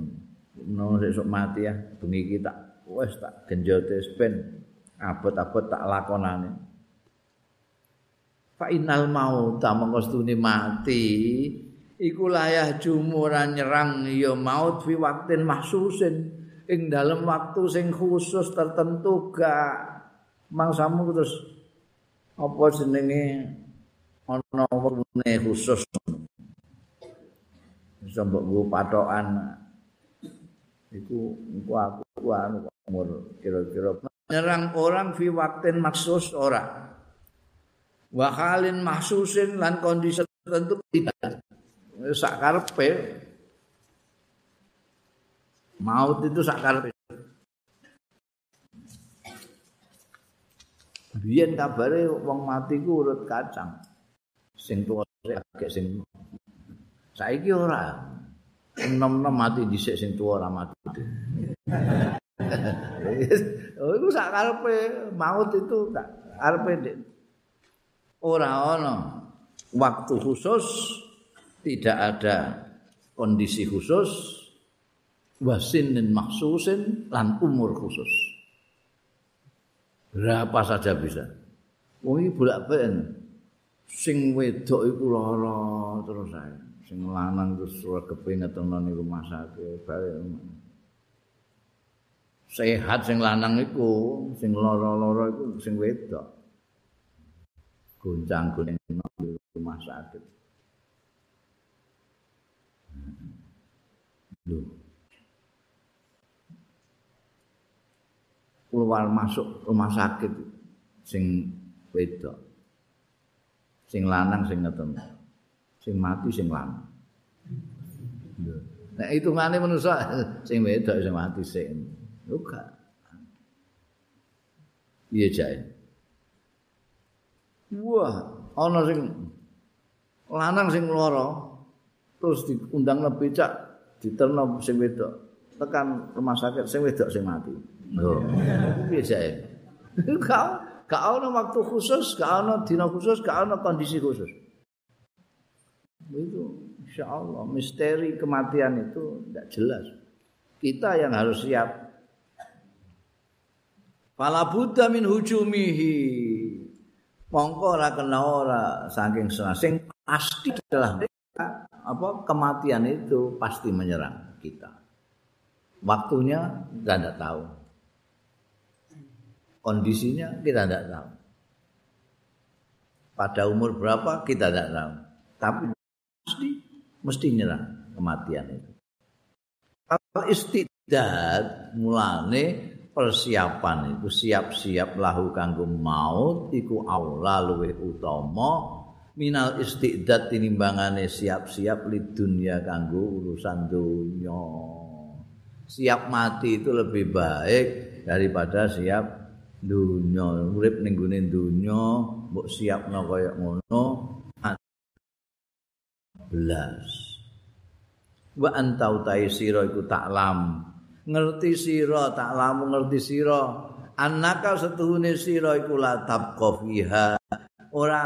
Ngono sesuk mati ya, bengi iki tak wis tak genjote spen abot-abot tak lakonane. Fa innal mauta mengkostune mati iku layah jumuran nyerang ya maut fi waktin mahsusin ing dalam waktu sing khusus tertentu gak mangsamu terus apa jenenge? Ana wektune khusus. Bisa mbok patokan. Iku iku aku anu umur kira-kira. Nyerang orang fi waktin maksus ora. Wa halin mahsusin lan kondisi tertentu tidak. Sak karepe. Maut itu sak karepe biyen kabare wong mati ku urut kacang. Sing tuwa agek sing saiki ora. Enom-enom mati dhisik sing tuwa ora mati. Oh itu sak karepe. Maut itu tak karepe ora ana waktu khusus tidak ada kondisi khusus wasin dan maksusin lan umur khusus berapa saja bisa. Wong iki bolak-balik sing wedok iku lara terus ae. Sing lanang terus ora kepengin tenan rumah sakit bae sehat sing lanang iku sing lara-lara iku sing wedok. Goncang-goncang di rumah sakit. Loh. Keluar masuk rumah sakit sing wedok sing lanang sing ngeten sing mati sing lanang Nah, hitungane manusa sing wedok sing mati sing Luka. Iya jae. Wah, ana sing lanang sing lara terus diundang lebih cak diterno sing wedok tekan rumah sakit sing wedok sing mati. Lho. Piye jae? Kau gak ana waktu khusus, gak ana dina khusus, gak ana kondisi khusus. Itu insya Allah misteri kematian itu tidak jelas. Kita yang harus siap Fala buddha min hujumihi. Mongko ora kena ora saking sing pasti adalah apa kematian itu pasti menyerang kita. Waktunya tidak tahu. Kondisinya kita tidak tahu. Pada umur berapa kita tidak tahu. Tapi pasti mesti nyerang kematian itu. Kalau istidad mulane persiapan itu siap-siap lahu kanggo maut iku aula luwih utama minal istiqdat tinimbangane siap-siap li dunia kanggo urusan dunia siap mati itu lebih baik daripada siap dunia urip ning gone dunia mbok siapno kaya ngono belas wa antau taisira iku taklam ngerti sira tak lamu ngerti sira. Annaka setuhune sira iku la tabqa fiha. Ora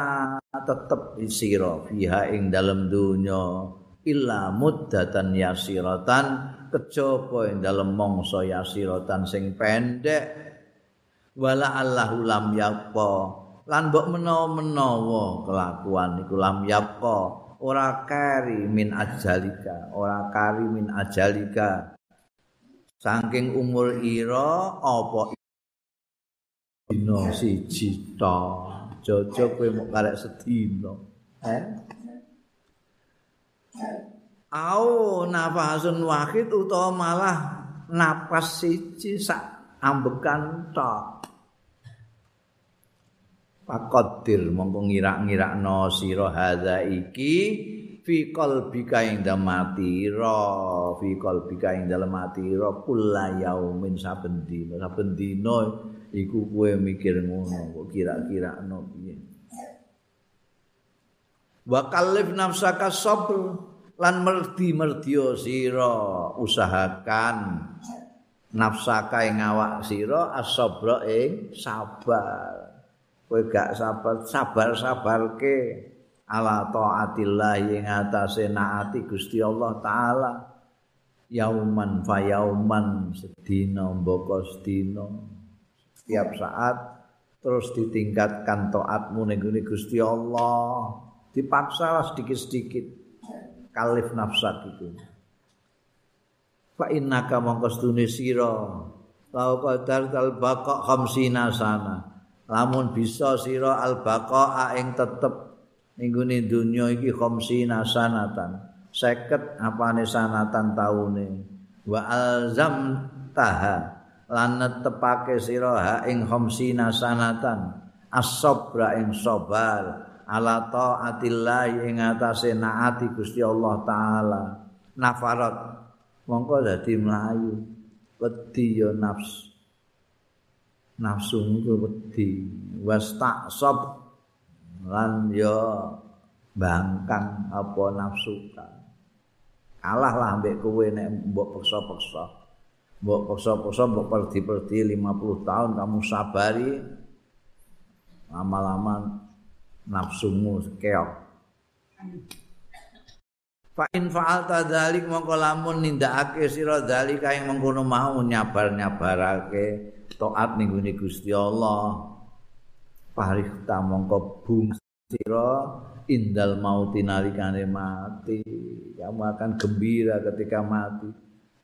tetep sira fiha ing dalem donya illa muddatan yasiratan. Kejaba ing dalem mangsa yasiratan sing pendek wala allahu lam yaqqa lan mbok menawa-menawa kelakuan iku lam yaqqa ora kari min ajalika ora kari min ajalika. Saking umur ira apa dina siji ta? Jojo kowe mok karek sedina. Eh au nafasun wahid utawa malah napas siji sak ambekan ta. Pakodir mongko ngira-ngirakno sira hadza iki. Fi qalbika ing mati ra fi qalbika ing dalem mati ra kula yaumin. Saben dina saben dina iku kowe mikir ngono kok kira-kira no piye. Wa kallif nafsaka sabr lan merdi merdio sira usahakan nafsaka ing awak sira as-sabra ing sabar. Kowe gak sabar sabar-sabarke. Ala taatillah ing atase naati Gusti Allah taala. Yauman fa yauman sedina mboko sedina. Setiap saat terus ditingkatkan taatmu ning Gusti Allah. Dipaksa sedikit-sedikit. Kalif nafsak itu fa innaka mongko stune sira. Lau qadar tal baqa khamsina sana. Lamun bisa sira al baqa ing tetep ning gone donya iki khamsina sanatan. 50 apane sanatan taune. Wa alzam taha lan netepake sira ha ing khamsina sanatan. As-sabra ing sabar ala taatillah ing atase naati Gusti Allah taala. Nafarat mongko dadi mlayu. Wedi ya nafs nafsu ku wedi. Was taksab lan ya bangkang apa nafsu kalah lah ambek kowe nek mbok peksa-peksa mbok peksa-peksa mbok perdi-perdi 50 tahun kamu sabari lama-lama nafsumu keok. Fa in fa'alta dzalik mongko lamun nindakake sira dzalika ing mengkono mau nyabar-nyabarake taat ning Gusti Allah. Parihta mongko bung sira indal mauti nalikane mati. Kamu akan gembira ketika mati.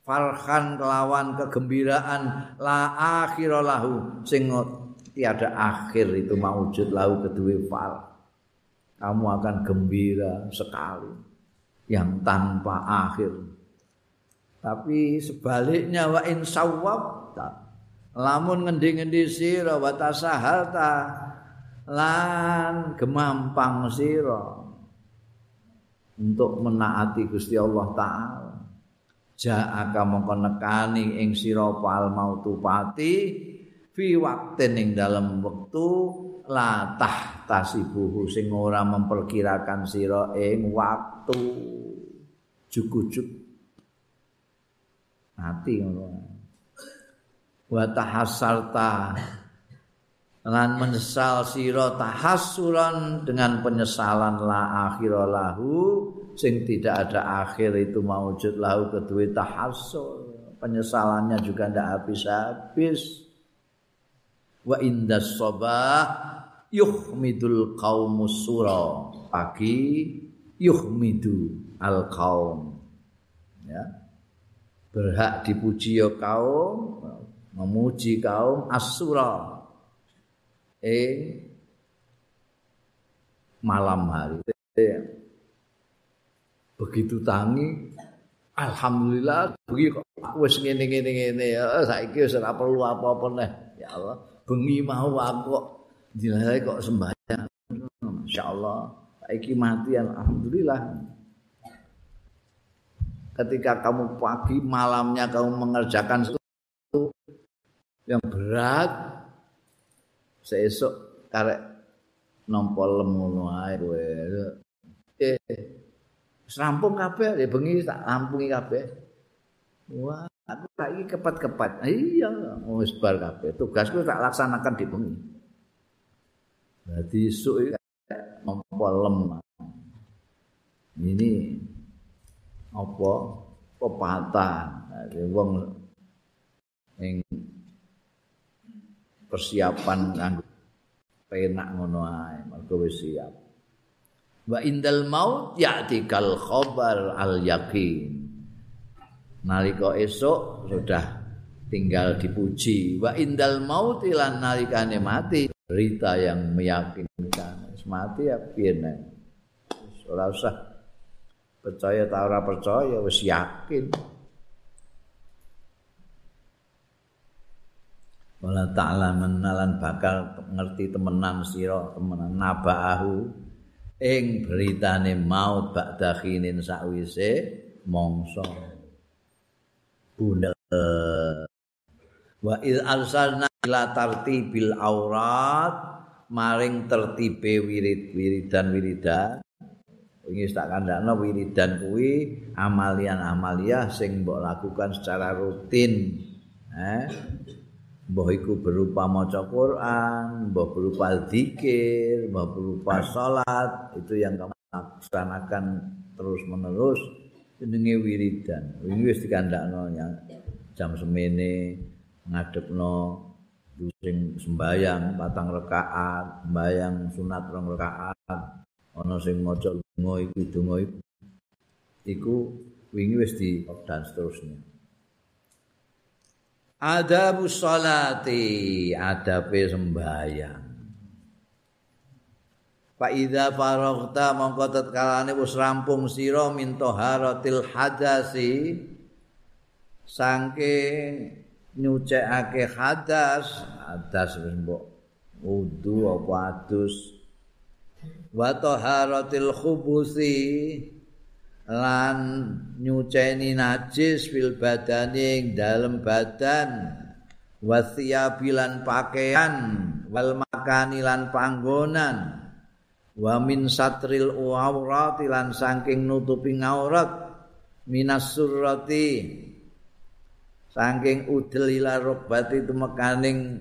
Farhan kelawan kegembiraan la akhiralahu sing tiada akhir itu maujud lahu kedua fal. kamu akan gembira sekali yang tanpa akhir. Tapi sebaliknya wa in lamun ngendi-ngendi sira wa tasahalta lan gemampang sira untuk menaati Gusti Allah taala. Ja'aka mongko nekani ing sira pal mautu pati fi dalam wektu latah tasibuhu sing ora memperkirakan sira ing waktu jukujuk mati ngono. Wa tahassalta. Lan menyesal sira tahassuran dengan penyesalan la akhira lahu. Sing tidak ada akhir itu maujud lahu kedua tahassul. Penyesalannya juga ndak habis-habis wa indas sabah yuhmidul qaumus sura. Pagi yuhmidu al qaum. Ya. Berhak dipuji ya kaum memuji kaum asura eh malam hari. Begitu tangi alhamdulillah bengi kok wis ngene ngene ngene ya. Saiki wis ora perlu apa-apa neh. Ya Allah bengi mau aku kok kok sembahyang. Insyaallah saiki mati alhamdulillah. Ketika kamu pagi malamnya kamu mengerjakan sesuatu yang berat seesok karek nompol ngono ae kowe. Eh rampung kabeh ya bengi tak lampungi kabeh. Wah, aku saiki kepat-kepat. Iya, wis bar kabeh. Tugasku tak laksanakan di bengi. Jadi isuk mempolem. Ini apa pepatah wong ing persiapan kanggo penak ngono ae mergo wis siap. Wa indal maut ya'tikal khabar al yakin. Nalika esok sudah tinggal dipuji. Wa indal maut lan nalikane mati. Berita yang meyakinkan. Mati ya piye ora usah percaya ta ora percaya wis yakin. Wala ta'ala menalan bakal ngerti temenan sira temenan nabaahu. Ing beritane maut ba'da khinin sakwise mongso bunda. Wa il arsalna ila tartibil aurat maring tertibe wirid wiridan wingi tak kandakno wiridan kuwi amalian-amaliah sing mbok lakukan secara rutin. Eh? Mbah iku berupa maca Quran mbah berupa zikir mbah berupa salat itu yang kamu laksanakan terus menerus jenenge wiridan wingi wis dikandakno jam semene ngadepno sing sembayang patang rakaat, sembayang sunat rong rakaat, ana sing maca donga iku donga iku. Iku wingi wis di dan seterusnya. Adabu salati, adabe sembayang. Fa idza faraghta mongko tatkalane wis rampung sira min taharatil hadasi saking nyucekake hadas hadas wis mbok wudu apa adus. Wa taharatil khubusi lan nyuceni najis fil badani ing dalem badan wasiyabilan pakaian wal makani lan panggonan wa min satril awrat lan saking nutupi aurat minas surrati saking udel ila robat itu mekaning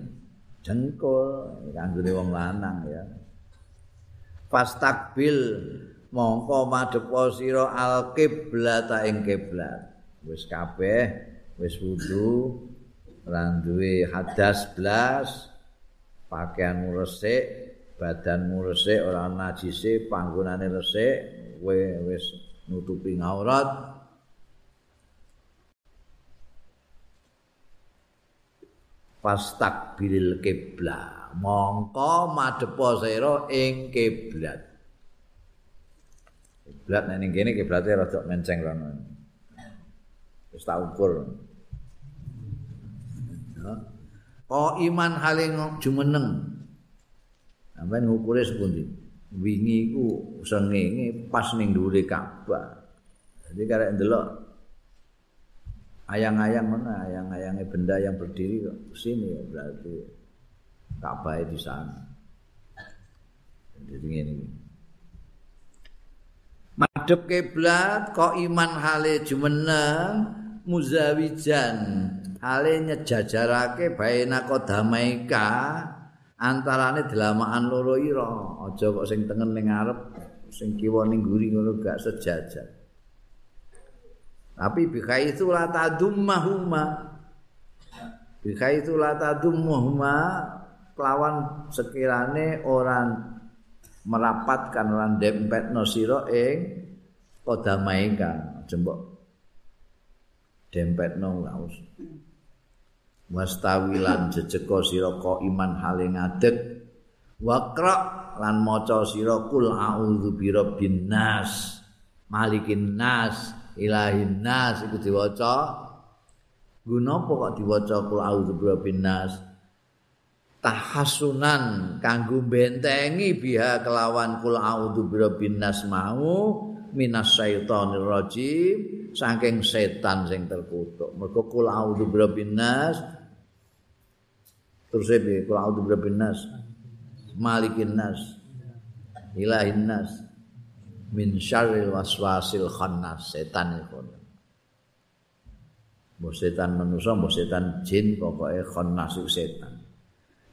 jengkol kanggo wong lanang ya. Fastakbil mongko madhepa sira al kiblat ing kiblat wis kabeh wis wudu lan duwe hadas blas pakaianmu resik badanmu resik ora najise panggonane resik wis nutupi aurat fastakbilil kiblat mongko madhepa sira ing kiblat kiblat nek ning kene kiblate rada menceng rono. Wis tak ukur. Oh iman haling jumeneng. Sampeyan ngukure sepundi? Wingi iku sengenge pas ning dhuwure Ka'bah. Jadi karek ndelok ayang-ayang mana ayang-ayangnya benda yang berdiri kok sini ya berarti Ka'bah di sana jadi ini madhep kiblat kok iman hale jumeneng muzawijan hale nyejajarake baina kodamaika antarane delamaan loro ira aja kok sing tengen ning ngarep sing kiwa ning guri ngono gak sejajar. Tapi bikhaitsu la tadummahuma. Bikhaitsu la tadummahuma kelawan sekirane orang merapatkan orang dempet no siro ing kodamaikan. Jembok dempet no ngaus wastawilan jejeko siro ko iman hale ngadeg wakra lan moco siro kul a'udhu birabbin nas malikin nas ilahin nas iku diwaca. Guna apa kok diwaca kul auzu birabbin nas? Tahassunan kanggo bentengi biha kelawan kul auzu birabbin nas mau minas syaitonir rajim saking setan sing terkutuk. Mergo kul auzu birabbin nas terus e kul auzu birabbin nas malikin nas ilahin nas min syarril waswasil khannas setan iku. Mbok setan manusa, mbok setan jin, pokoke khannas iku setan.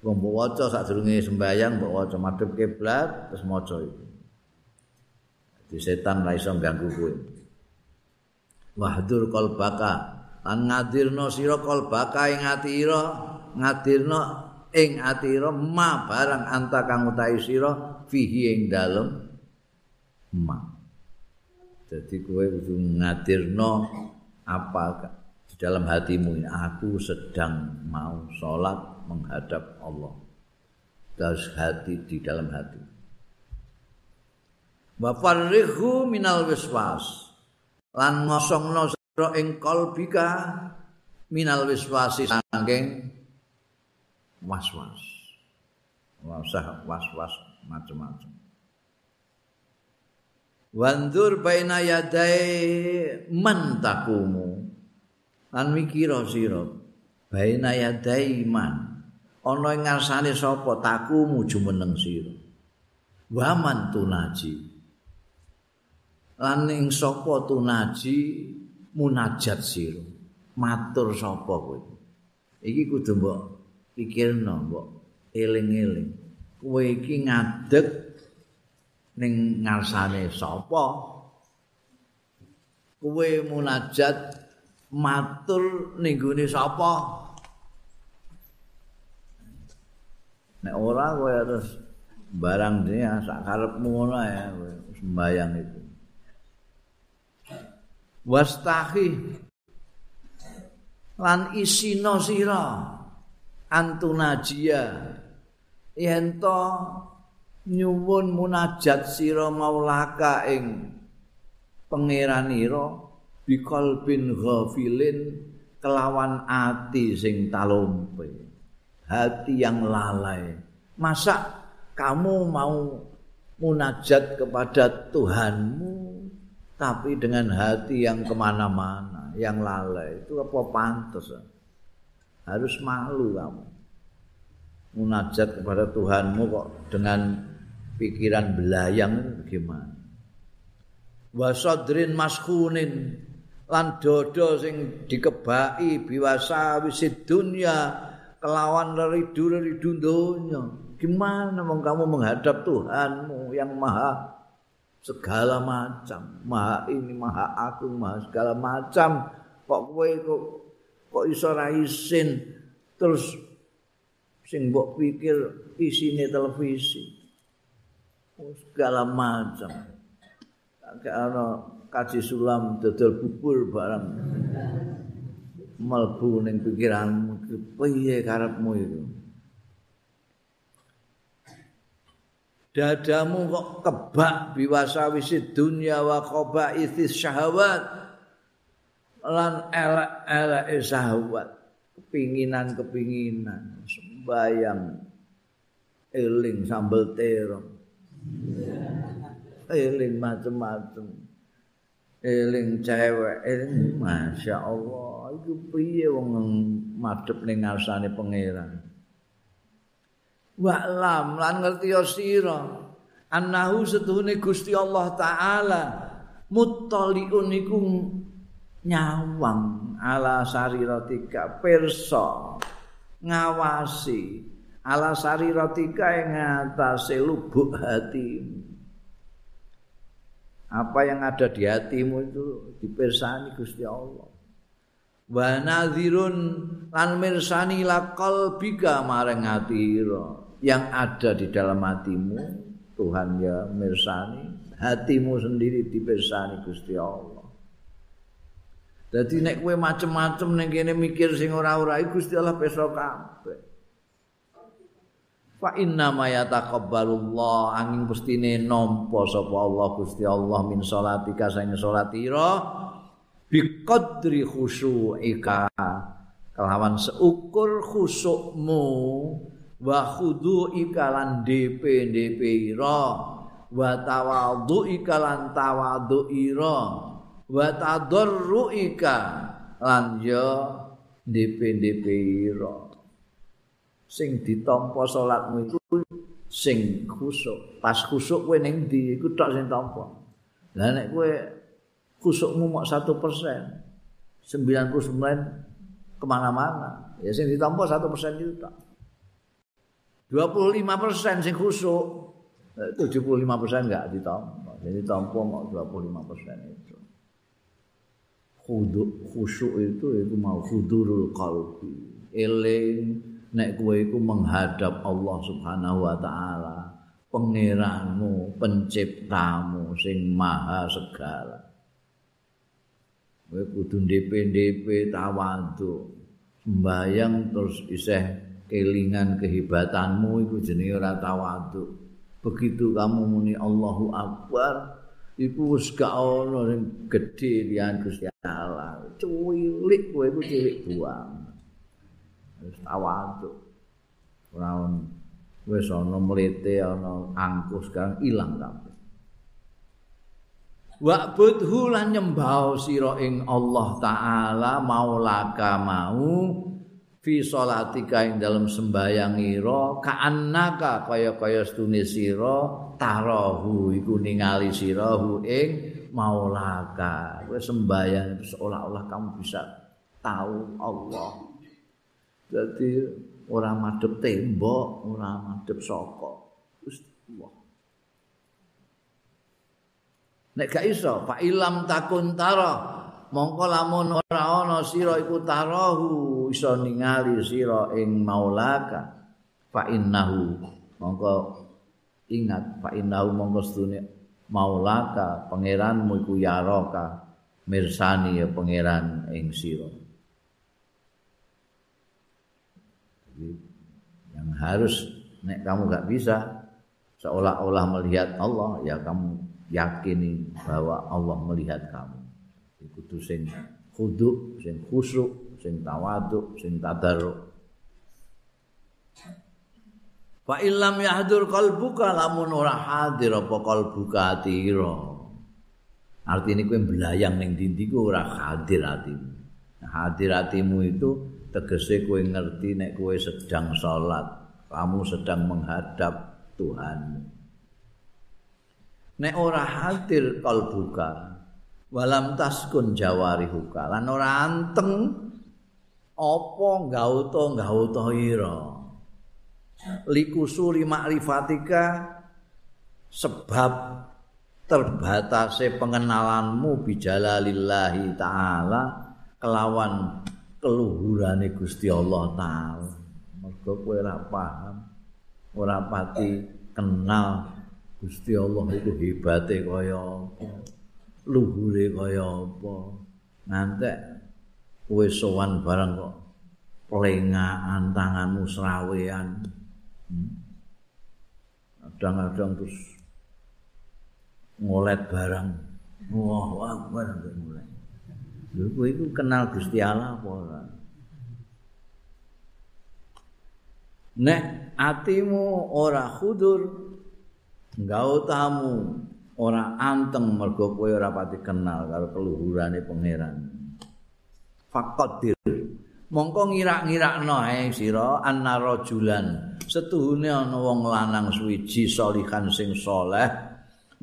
Wong mbok waca sadurunge sembayang mbok waca madhep kiblat terus maca iku. Di setan ra iso ganggu kowe. Wahdur qalbaka lan ngadirno sira qalbaka ing atira, ngadirno ing atira ma barang anta kang utahi sira fihi ing dalem emak. Jadi kowe kudu ngadirno apa di dalam hatimu aku sedang mau sholat menghadap Allah. Terus hati di dalam hati. Wafarrihu minal wiswas. Lan ngosongno sira ing kalbika minal wiswasi saking was-was. Wasah was-was macam-macam. wandur baina yadai man takumu. Lan mikira sira baina yadai man. Ana ing ngarsane sapa takumu jumeneng sira. Wa man tunaji. Lan ing sapa tunaji munajat sira. Matur sapa kowe. Iki kudu mbok pikirno mbok eling-eling. Kowe iki ngadeg ning ngarsane sapa? Kowe munajat matur ning gone sapa? Nek ora kowe harus barang dia sak karepmu ngono ya sembayang itu. Wastahi lan isina sira antunajia yen to nyuwun munajat sira maulaka ing pangeranira bikol bin ghafilin kelawan ati sing talompe. Hati yang lalai. Masa kamu mau munajat kepada Tuhanmu tapi dengan hati yang kemana-mana, yang lalai, itu apa pantas? Harus malu kamu. Munajat kepada Tuhanmu kok dengan pikiran belayang gimana? Wasadrin maskunin lan dodo sing dikebaki biwasa wisid dunya kelawan leridu-leridu donya. Gimana mau kamu menghadap Tuhanmu yang maha segala macam maha ini maha aku maha segala macam kok kowe kok kok iso ra isin terus sing mbok pikir isine televisi. Oh, segala macam. Kayak ana kaji sulam dodol bubur barang melbu ning pikiranmu. Piye karepmu itu dadamu kok kebak biwasa dunya wa qoba ithis syahwat lan elek-elek syahwat kepinginan-kepinginan sembayang. Eling sambel terong. Eling macem-macem. Eling cewek. Eling masya Allah. Itu piye wong madhep ning ngarsane pangeran? Wa'lam lan ngerti ya sira. Annahu setuhune Gusti Allah taala. Muttaliun iku nyawang ala sariratika perso ngawasi ala sariratika ing atase lubuk hatimu. Apa yang ada di hatimu itu dipersani Gusti Allah. Wa nadhirun lan mirsani la qalbika marang atira yang ada di dalam hatimu Tuhan ya mirsani hatimu sendiri dipirsani Gusti Allah Jadi nek kowe macem-macem ning kene mikir sing ora-ora iku Gusti Allah peso kabeh. Fa inna ma yataqabbalullah angin pestine nampa sapa Allah Gusti Allah min salatika sing salatira bi qadri khusyuika kelawan seukur khusyukmu wa khudu ikalan DP DP ira wa tawadhu ikalan tawadhu ira wa tadarru ika lan ya DP DP ira sing ditampa salatmu iku sing khusuk. Pas khusuk kowe ning ndi? Iku tok sing tampa. Lah nek kowe khusukmu mok 1% 99 kemana-mana. Ya sing ditampa 1% itu tak 25% sing khusuk. 75% enggak ditampa. Jadi tampa mau 25% itu. Khudu khusyuk itu itu mau khudurul qalbi. Eling nek kowe iku menghadap Allah Subhanahu wa taala, pangeranmu, penciptamu sing maha segala. Kowe kudu ndep-ndep tawadhu. Sembayang terus isih kelingan kehebatanmu iku jenenge ora tawadhu. Begitu kamu muni Allahu Akbar, iku wis gak ono sing gedhe liyan Gusti Allah. Cuwilik kowe iku cilik buang. Wis tawadhu. Ora wis ana mlete ana angkus sekarang ilang kabeh. Wa'budhu lan nyembah sira ing Allah taala maulaka mau fi salatika ing dalam sembayang ira ka'annaka kaya-kaya stune sira tarahu iku ningali sira ing maulaka. Kowe sembayang seolah-olah kamu bisa tahu Allah. Jadi ora madhep tembok ora madhep saka Gusti Allah nek gak iso fa ilam takun tara mongko lamun ora ana sira iku tarahu iso ningali sira ing maulaka. Fa innahu mongko ingat fa innahu mongko sedune maulaka pangeranmu iku yaraka mirsani ya pangeran ing sira. Yang harus nek kamu gak bisa seolah-olah melihat Allah ya kamu yakini bahwa Allah melihat kamu. Kudu sing khudu sing khusyuk sing tawadhu sing tadarruk Fa illam yahdur qalbuka lamun ora hadir apa qalbuka atira. Artine kowe belayang ning dindi ku ora hadir atimu. Hadir atimu itu tegese kowe ngerti nek kowe sedang salat, kamu sedang menghadap Tuhan. Nek ora hadir qalbuka, walam taskun jawarihuka lan ora anteng apa gauta gauta ira. Likusuri ma'rifatika sebab terbatasnya pengenalanmu bijalalillahi ta'ala kelawan keluhurane Gusti Allah taala. Mergo kowe ora paham ora pati kenal Gusti Allah itu hebate kaya apa luhure kaya apa. Ngantek kowe sowan bareng kok pelengaan tanganmu serawean kadang-kadang terus ngolet barang. Wah akbar mulai. Lho iku kenal Gusti Allah apa ora? Nek atimu ora khudur enggak tamu ora anteng mergo kowe ora pati kenal karo keluhurane pangeran. Faqadir. Mongko ngira-ngirakno ae sira anna rajulan setuhune ana wong lanang suwiji salihan sing saleh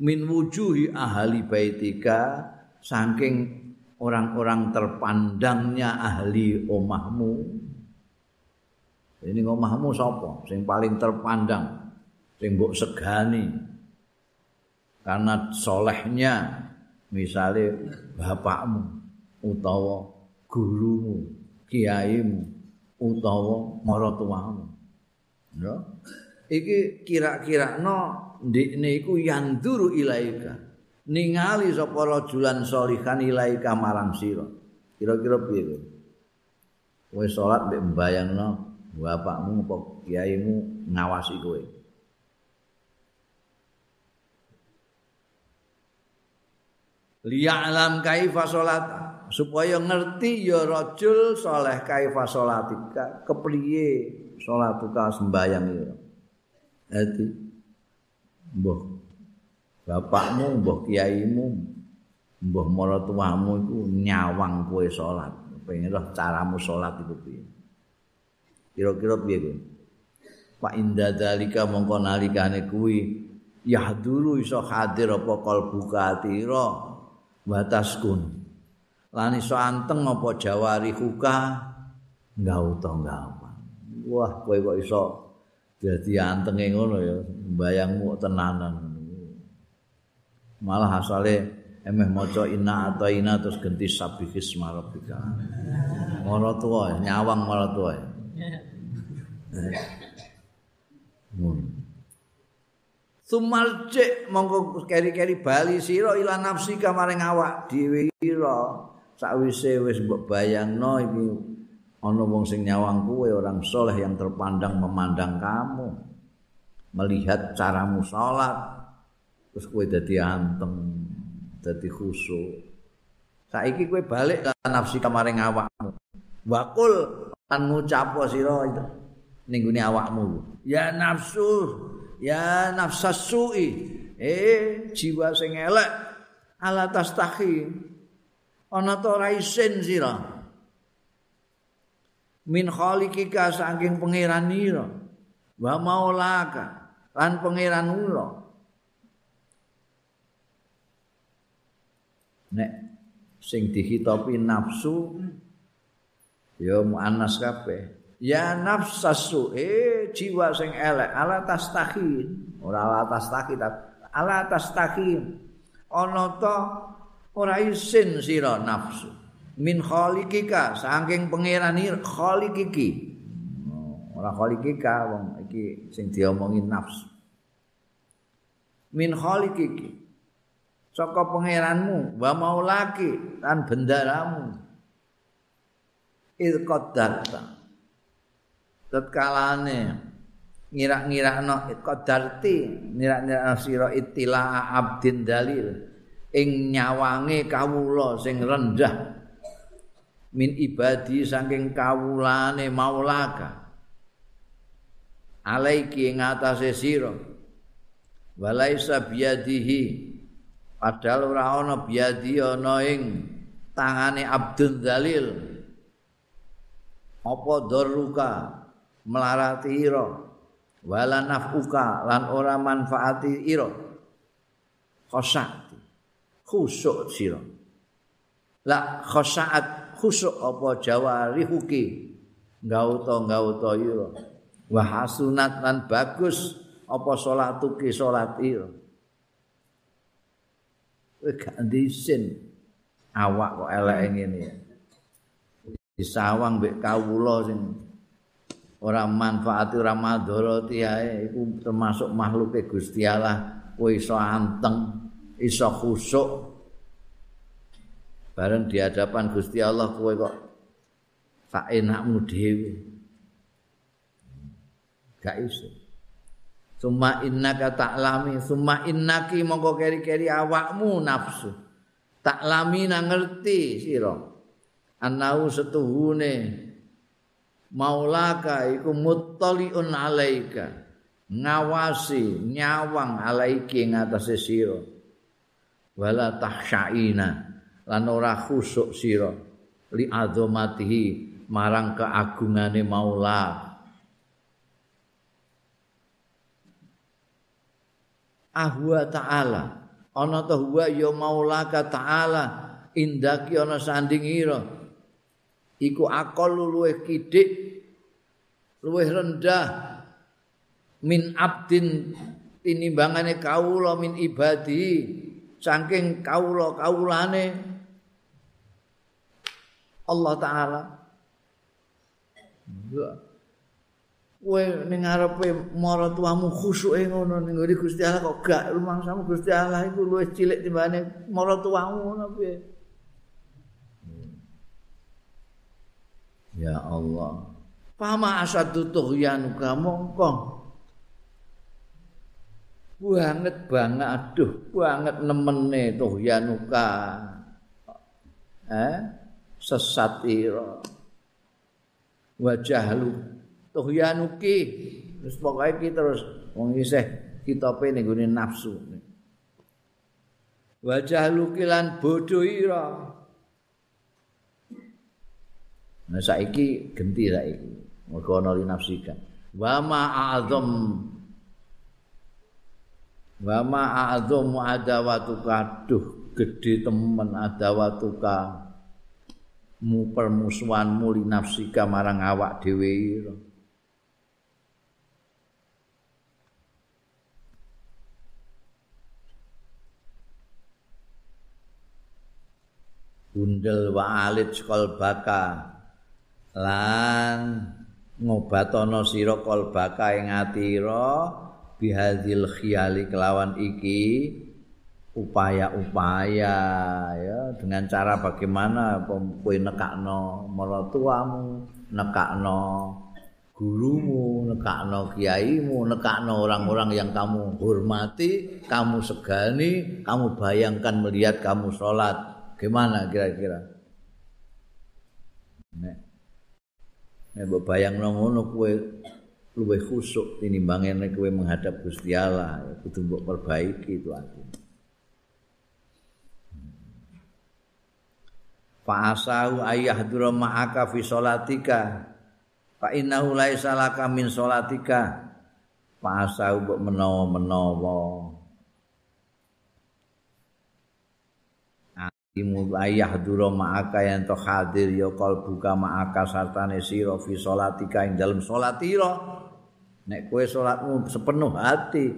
min wujuhi ahli baitika saking orang-orang terpandangnya ahli omahmu. Ini omahmu sapa? Sing paling terpandang sing mbok segani. Karena solehnya misalnya bapakmu utawa gurumu kiaimu utawa maratuwamu ya iki kira-kira no ndikne iku yanduru ilaika. Ningali sapa rajulan sholihan ilaika marang sira. Kira-kira piye kowe salat mbek mbayangno bapakmu apa kiaimu ngawasi kowe. Liya'lam kaifa salat supaya ngerti ya rajul saleh kaifa salatika. Kepriye salatuka sembayang ya dadi mbah bapakmu mbah kiaimu mbah maratuamu iku nyawang kowe salat pengen roh caramu salat iku piye. Kira-kira piye kowe? Pak inda dalika mongko nalikane kuwi yahduru iso hadir apa kalbuka atira wataskun. Lan iso anteng apa jawari huka enggak utang wah kowe kok iso? Dadi antenge ngono ya bayangmu tenanan. Malah asale emeh maca inna atau ina terus ganti sabihis marabika ngono tuwa nyawang ngono tuwa Sumal cek mongko keri-keri bali sira ila nafsi kamaring awak dhewe ira. Sakwise wis mbok bayangno iki ana wong sing nyawang kuwe orang soleh yang terpandang memandang kamu. Melihat caramu salat terus kowe dadi anteng dadi khusyuk saiki kowe balik ke nafsi kamaring awakmu. Wakul lan ngucap sira ning gune awakmu. Ya nafsu ya nafsasui eh jiwa sing elek ala tastahi ana ta ora isin sira min khaliqika saking pangeran ira wa maulaka lan pangeran ula nek sing dihitopi nafsu ya muannas kabeh. Ya nafsasu eh jiwa sing elek ala tastahin ora ala tastahin ala tastahin ana ta ora isin sira nafsu min khaliqika saking pangeran khaliqiki ora khaliqika wong iki sing diomongi nafsu min khaliqiki saka pangeranmu wa maulaki lan bendaramu. Il qadarta tetkalane ngira-ngirakno qadarti ngira-ngirakno sira ittila abdin dalil ing nyawange kawula sing rendah min ibadi saking kawulane maulaka. Alaiki ing atase sira. Walaisa biadihi padahal ora ana biadi ana ing tangane abdun dalil apa daruka melarati ira. Wala nafuka lan ora manfaati ira. Khosati khusuk sira. La khosaat khusuk apa jawarihuki gauta gauta ira wa hasunat lan bagus. Apa salatuki salat ira gak ndisin awak kok elek ngene ya. Disawang mbek kawula sing ora manfaati ora madharati ae iku termasuk makhluke Gusti Allah. Kowe iso anteng iso khusuk bareng di hadapan Gusti Allah kowe kok tak enakmu dhewe. Gak iso. Suma innaka ta'lami Suma innaki mongko keri-keri awakmu nafsu. Ta'lami na ngerti siro Anau setuhune maulaka iku muttaliun alaika. Ngawasi nyawang alaiki ing atase sira. Wala tahsyaina lan ora khusuk sira. Li azamatihi marang keagungane maula. Ahwa ta'ala. Ana ta huwa ya maulaka ta'ala. Indaki ana sanding ira iku akal luweh kidik luweh rendah. Min abdin tinimbangane kawula min ibadi saking kawula kawulane Allah taala kowe ning ngarepe mara tuamu khusuke ngono ning Gusti Allah kok gak rumangsamu Gusti Allah iku luwih cilik timbane mara tuamu ngono piye Ya Allah. Pama asadu tuhyan mongko. Banget banget aduh, banget nemene tuhyanuka. Eh? Sesat ira. Wajah lu tuhyanuki. Terus pokoknya kita terus wong isih kita ning gone nafsu. Wajah lukilan bodoh ira. Nah saiki genti saiki. Mergo ana linafsikan. Wa ma a'zam Wa ma a'zam adawatuka duh gede temen adawatuka mu permusuhanmu linafsika marang awak dhewe. Bundel wa alit sekol baka lan ngobatono sira kalbaka ing atira bihadzil khiyali kelawan iki upaya-upaya ya dengan cara bagaimana kowe nekakno maratuamu nekakno gurumu nekakno kiaimu nekakno orang-orang yang kamu hormati kamu segani kamu bayangkan melihat kamu sholat gimana kira-kira Nek. Nek mbok bayangno ngono kowe luwih khusuk tinimbang nek kowe menghadap Gusti Allah, kudu mbok perbaiki itu aku. Fa asahu ayah dura ma'aka fi sholatika. Fa innahu laisa laka min salatika fasa mbok menawa-menawa. Imu ayah duro ma'aka yang to hadir ya buka ma'aka sartane siro fi solatika ing dalam solatiro nek kue solatmu sepenuh hati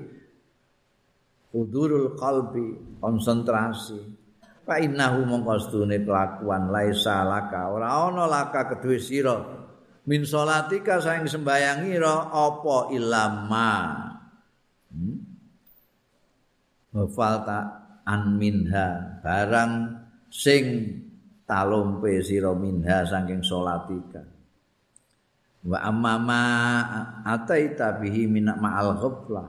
udurul kalbi konsentrasi fa innahu mongkostune kelakuan laisa laka. Ora ana laka kedue sira. Min salatika saing sembayang ira apa ilama hmm? falta an minha barang sing talompe sira minha saking salatika wa amma ataita bihi min ma'al ghaflah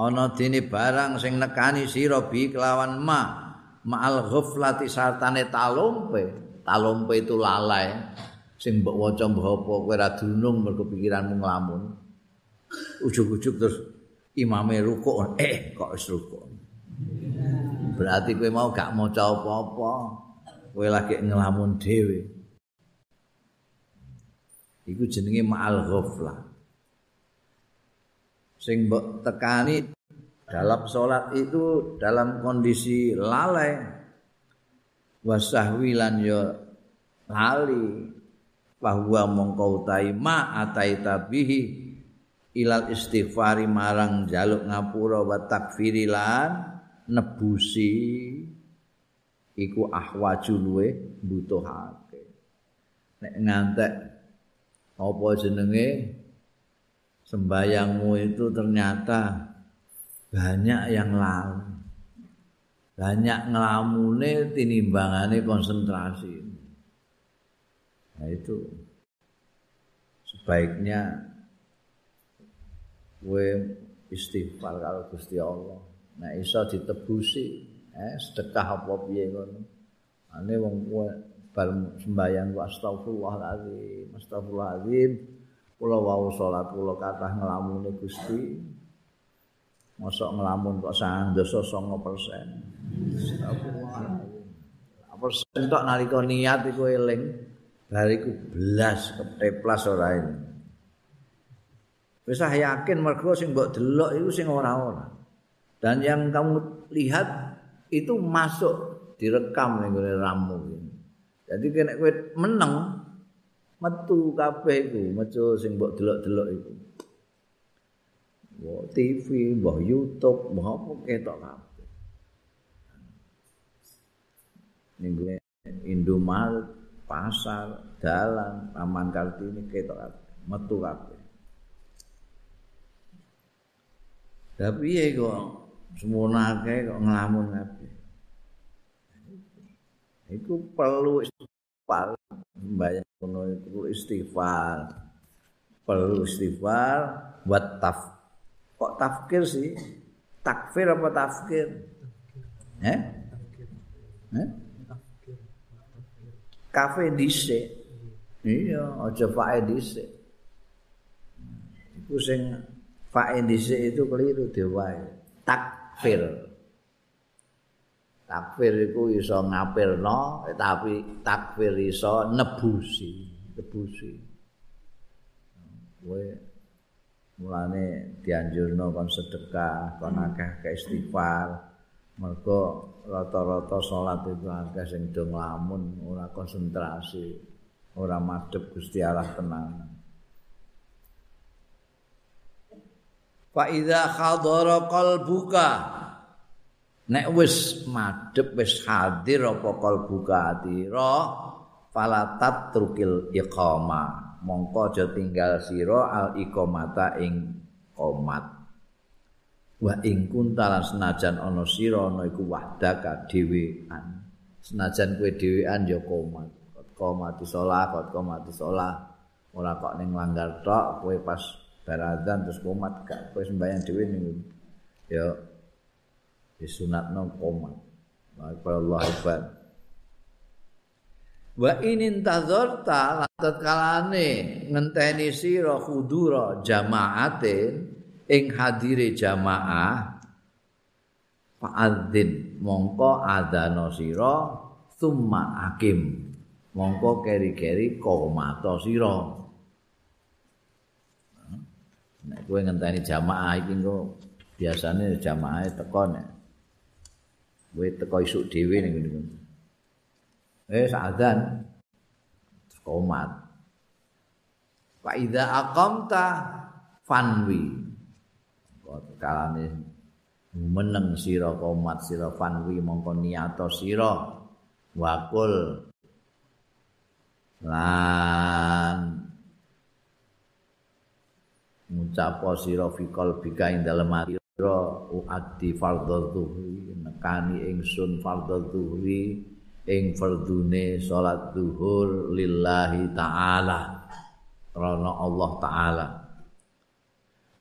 ana dene barang sing nekani sira bi kelawan ma ma'al ghaflati sartane talompe. Talompe itu lalai. Sing mbok waca mbok apa kowe ora dunung mergo pikiranmu nglamun. Ujug-ujug terus imame rukuk. Eh kok wis rukuk? Berarti kowe mau gak maca apa-apa. Kowe lagi nglamun dhewe. Iku jenenge ma'al ghaflah sing mbok tekani dalam salat itu dalam kondisi lalai. Wasahwi lan ya lali. Bahwa mongko utai ma ataita bihi ilal istighfari marang jaluk ngapura wa takfiri lan nebusi. Iku ahwaju luwe butuhake nek ngantek apa jenenge? Sembayangmu itu ternyata banyak yang lalu. Banyak ngelamune tinimbangane konsentrasi. Nah itu. Sebaiknya gue istighfar kalau Gusti Allah. Nah iso ditebusi eh sedekah apa piye ngono. Ane wong kowe bar sembahyang wa astagfirullahalazim astagfirullahalazim kula wau salat kula kathah nglamune Gusti mosok nglamun kok sang dosa 9% astagfirullahalazim persen tok nalika niat iku eling. Bariku belas kepeplas ora ini wis yakin mergo sing mbok delok iku sing ora-ora. Dan yang kamu lihat itu masuk direkam ning ramu ini Jadi kena kowe meneng metu kabeh iku, metu sing mbok delok-delok iku. Mbok TV, mbok YouTube, mbok apa ketok kabeh. Ning Indomaret, pasar, dalan, Taman Kartini ketok kabeh, metu kabeh. Tapi ya kok semono akeh kok ngelamun kabeh. Iku perlu istighfar, bayang kuno itu istighfar. Perlu istighfar buat taf. Kok tafkir sih? Takfir apa tafkir? Eh? Eh? Kafe dhisik. Iya, aja fae dhisik. Iku sing fae dhisik itu keliru dewae. Takfir. takfir iku iso ngapirno tapi takfir iso nebusi nebusi kowe mulane dianjurno kon sedekah kon akeh istighfar. Mergo rata-rata salat itu akeh sing do nglamun ora konsentrasi ora madhep Gusti Allah tenang. Fa idza khadara qalbuka nek wis madhep wis hadir apa kalbu atira falatat trukil iqama mongko aja tinggal sira al iqamata ing qomat. Wa ing kuntalan senajan ana sira ana iku wahdaka dhewean senajan kowe dhewean ya qomat. Qomati salat qomati salat ora kok ning langgar tok kowe pas barazan terus qomat gak kowe sembahyang dhewe ning ya disunatno koma Allah akbar wa in intazarta latat kalane ngenteni sira khudura jamaatin ing hadire jamaah fa'adzin mongko adana sira summa hakim mongko keri-keri komato sira. Nek kowe ngenteni jamaah iki engko biasane jamaah teko nek kowe teko isuk dhewe ning ngene eh sa'adan komat. Fa idza aqamta fanwi. Kalane meneng sira komat sira fanwi mongko niato sira. Wakul lan ngucapo sira fikol bika ing dalem ati sira uaddi fardhu nekani ingsun fardhu ing fardune salat zuhur lillahi taala. Karena Allah taala.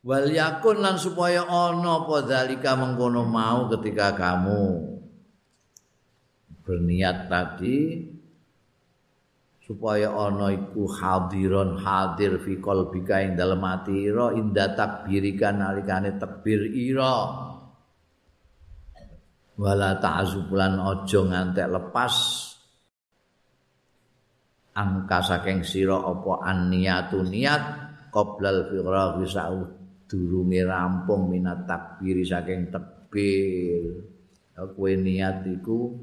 Wal yakun lan supaya ana apa dalika mengkono mau ketika kamu berniat tadi supaya ana iku hadiron hadir fi qalbika ing dalem ati ira inda takbirika nalikane takbir ira wala ta'zubulan aja ngantek lepas. Angka saking sira apa anniyatu niat qoblal firaghi sa'ud durunge rampung minat takbiri saking takbir kowe niat iku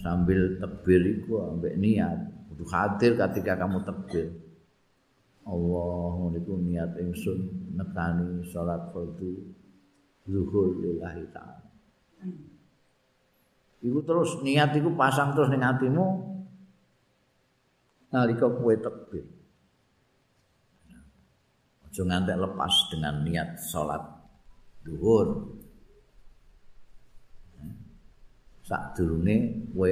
sambil takbir iku ambek niat kudu khawatir ketika kamu takbir Allah niku niat ingsun nekani salat fardu zuhur lillahi taala Iku terus niat iku pasang terus ning atimu nalika kowe takbir. Aja ngantek lepas dengan niat salat zuhur. Sak durunge kowe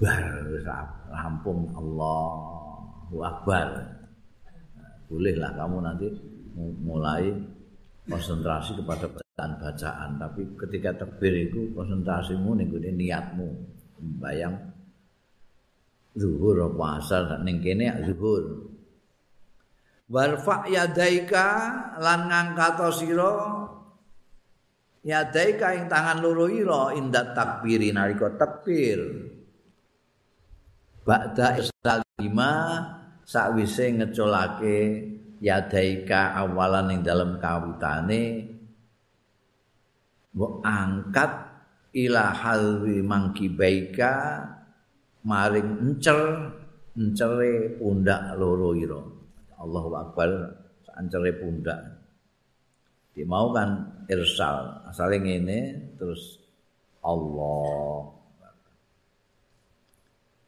bar rampung Allahu Akbar. Bolehlah kamu nanti mulai konsentrasi kepada bacaan-bacaan, tapi ketika takbir itu konsentrasimu ning niatmu, bayang zuhur apa asar ning kene zuhur. Warfa yadaika lan ngangkat sira yadaika ing tangan loro ira indat takbiri nalika takbir. ba'da istalima sakwise ngeculake yadaika awalan ing dalam kawitane mbok angkat ila halwi mangkibaika maring encer encere pundak loro ira. Allahu akbar encere pundak. Di mau kan irsal asale ngene terus Allah.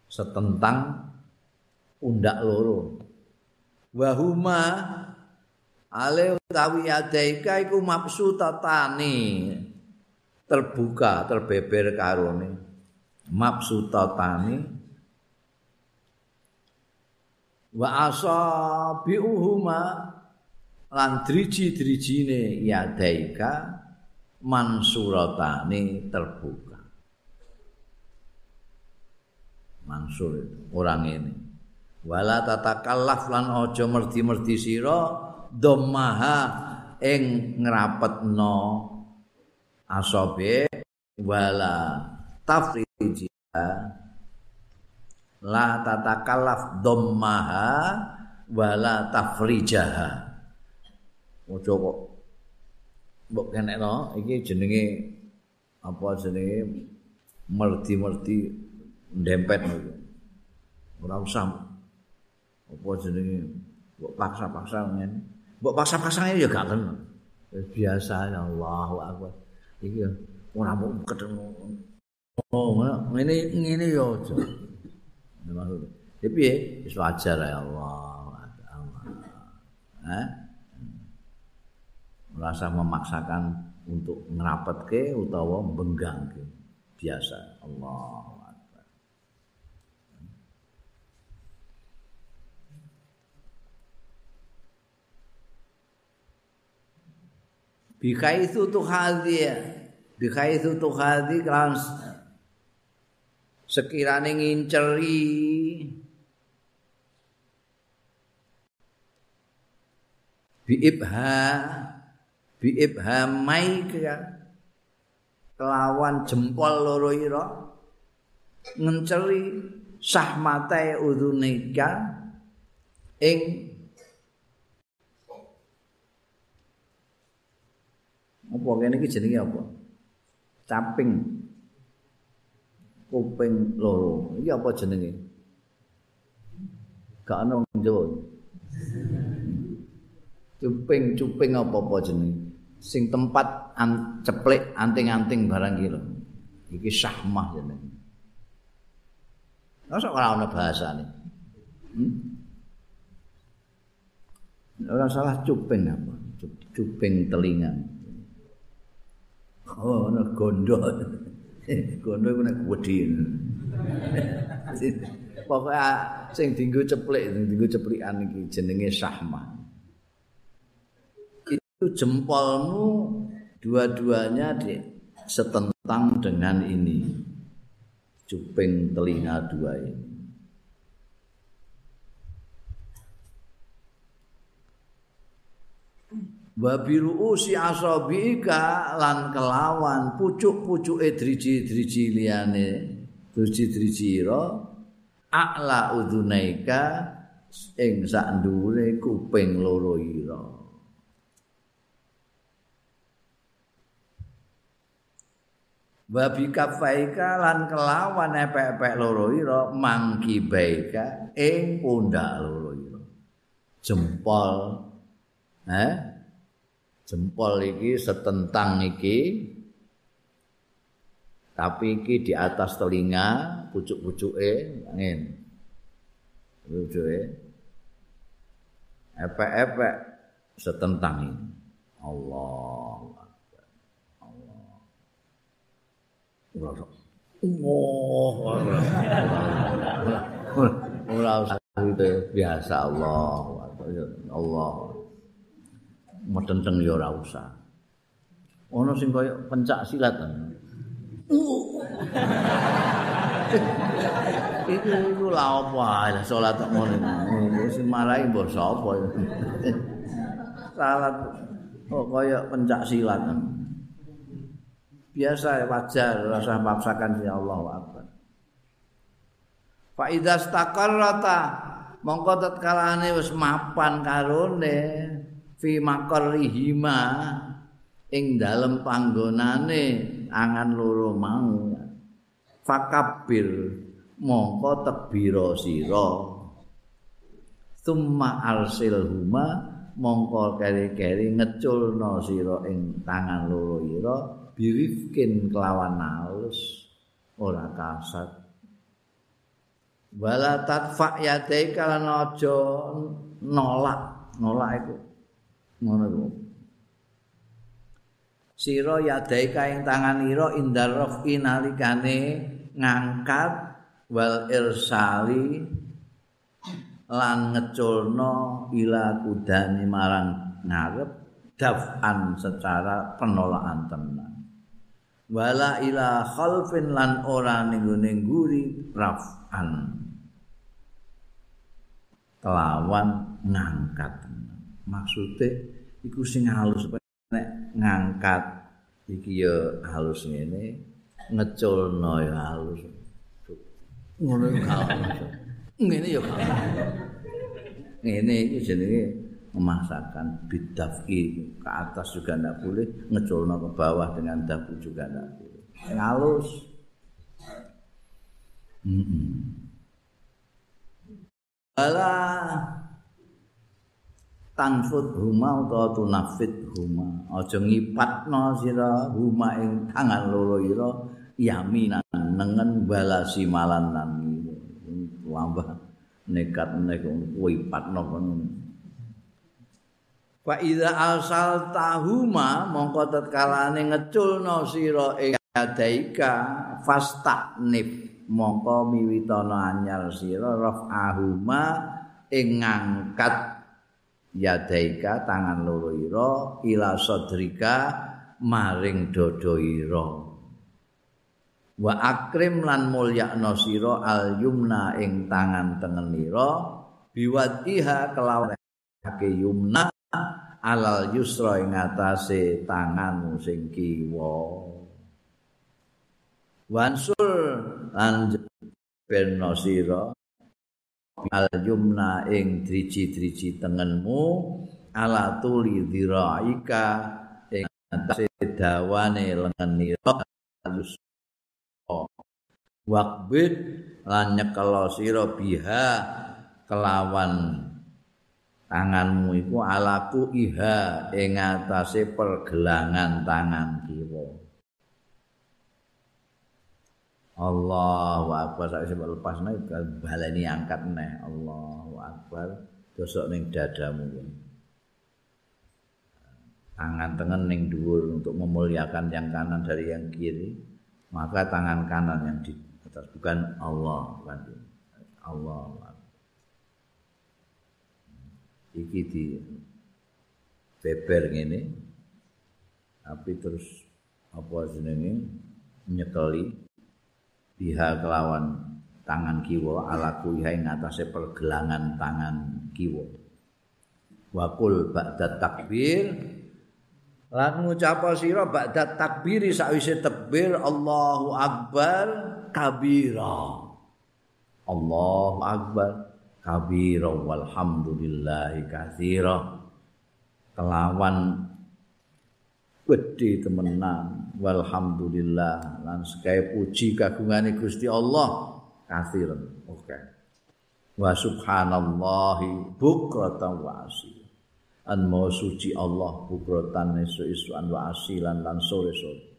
Setentang undak loro. Wahuma ale utawi adaika iku mabsutatani terbuka terbeber karone. Mabsutatani wa asabiuhuma lan driji-drijine yadaika mansuratani terbuka. Mansur itu orang ini. Wala tatakallaf lan aja merdi-merdi sira dhammaha ing ngrapetno asabe wala tafrijiha la tatakallaf dhammaha wala tafrijaha. Ojo kok mbok kenekno iki jenenge apa jenenge merdi-merdi ndempet niku. Ora usah apa jenenge mbok paksa-paksa ngene. Mbok paksa-paksa ya gak kena. Biasa ya Allahu akbar. Iki ora mau ketemu. Oh, ngene ngene ya aja. Maksud. Ya piye? Wis wajar ya Allah. Hah? Merasa memaksakan untuk ngerapetke utawa benggangke. Biasa Allah. Bikaitsu tuhadhi bikaitsu tuhadhi kan sekirane nginceri. Biibha biibha maika kelawan jempol loro ira. Ngenceri sahmate udunika ing Apa kene iki jenenge apa? Caping. Kuping loro. Iki apa jenenge? Gak ono Jawa. Cuping, cuping apa-apa jenenge? Sing tempat an, ceplek anting-anting barang lho. Iki syahmah jenenge. Masa ora ana bahasane? Hmm? Ora salah cuping apa? Cuping telinga. Oh, ana gondo. gondo iku nek wedi. Pokoke sing dienggo ceplek, dienggo ceplikan iki jenenge syahmah. Itu jempolmu dua-duanya di setentang dengan ini. cuping telinga dua ini. Wabiru usi asabika lan kelawan pucuk-pucuke driji-driji liyane driji-driji ira a'la udunaika ing sak ndure kuping loro ira Babi kafaika lan kelawan epek-epek loro ira mangki baika ing pundak loro ira. Jempol eh jempol iki setentang iki tapi iki di atas telinga pucuk-pucuke angin. Pucuke epek-epek setentang ini. Allah. Oh, ora usah itu biasa Allah. Allah. Metenteng ya ora usah. Ono sing kaya pencak silat. Iku iku la apa salat ngono. Sing marahi mbok sapa. Salat kok kaya pencak silat. biasa wajar rasa maksakan ya Allah apa. Fa idza staqarrata mongko tatkalane wis mapan karone fi maqarrihima ing dalem panggonane angan loro mau. Fakabir mongko tekbira sira. Summa arsil mongko keri-keri ngeculno sira ing tangan loro ira birifkin kelawan halus ora kasat. Wala tatfa yadai kala nojo nolak nolak itu ngono iku sira yadai kaing tangan ira indar rafi nalikane ngangkat wal irsali lan ngeculno ila kudani marang ngarep daf'an secara penolakan tenan. Wala ila khalfin lan ora ning guri raf'an. Kelawan ngangkat maksude iku sing halus. Nek ngangkat iki ya halus ngene ngeculno ya halus. Ngono ngene ya ngene iki jenenge memaksakan bidafi ke atas juga tidak boleh ngeculno ke bawah dengan dafu juga tidak boleh. Halus. Mm -mm. Bala tanfut huma utawa tunafit huma. Aja ngipatno sira huma ing tangan loro ira yaminan nengen balasi malan lan wambah nekat nek kuwi patno kono Fa iza asal tahuma mongko tetkalane ngeculno sira ing adaika fastaknif mongko miwitana anyar sira rafahuma ing ngangkat yadaika tangan loro ira ila sadrika maring dodo ira. Wa akrim lan mulyakna sira al yumna ing tangan tengen ira biwadiha kelawan yumna alal yusra ing atase tanganmu sing kiwa. Wansur lan benno sira al yumna ing driji-driji tengenmu ala tuli dhiraika ing atase dawane alus waqbid lan nyekelo sira biha kelawan tanganmu iku alaku iha ing atase pergelangan tangan kiwa Allahu akbar. Sak sebab lepas nek baleni angkat neh. Allahu akbar. Dosok ning dadamu tangan tengen ning dhuwur untuk memuliakan yang kanan dari yang kiri maka tangan kanan yang di atas. Bukan Allah bukan Allah iki di beber ngene tapi terus apa jenenge? Nyekeli biha kelawan tangan kiwa ala kuiha ing atase pergelangan tangan kiwa. Wakul ba'da takbir lan ngucap sira ba'da takbir sakwise takbir Allahu akbar kabira. Allahu akbar kabira walhamdulillahi katsira. Kelawan gede temenan. Walhamdulillah. Lan sekaya puji kagungane Gusti Allah. Kathiran oke. Okay. wa subhanallahi bukratan wa asil an mau suci Allah bukratan isu-isuan wa asilan lan sore-sore.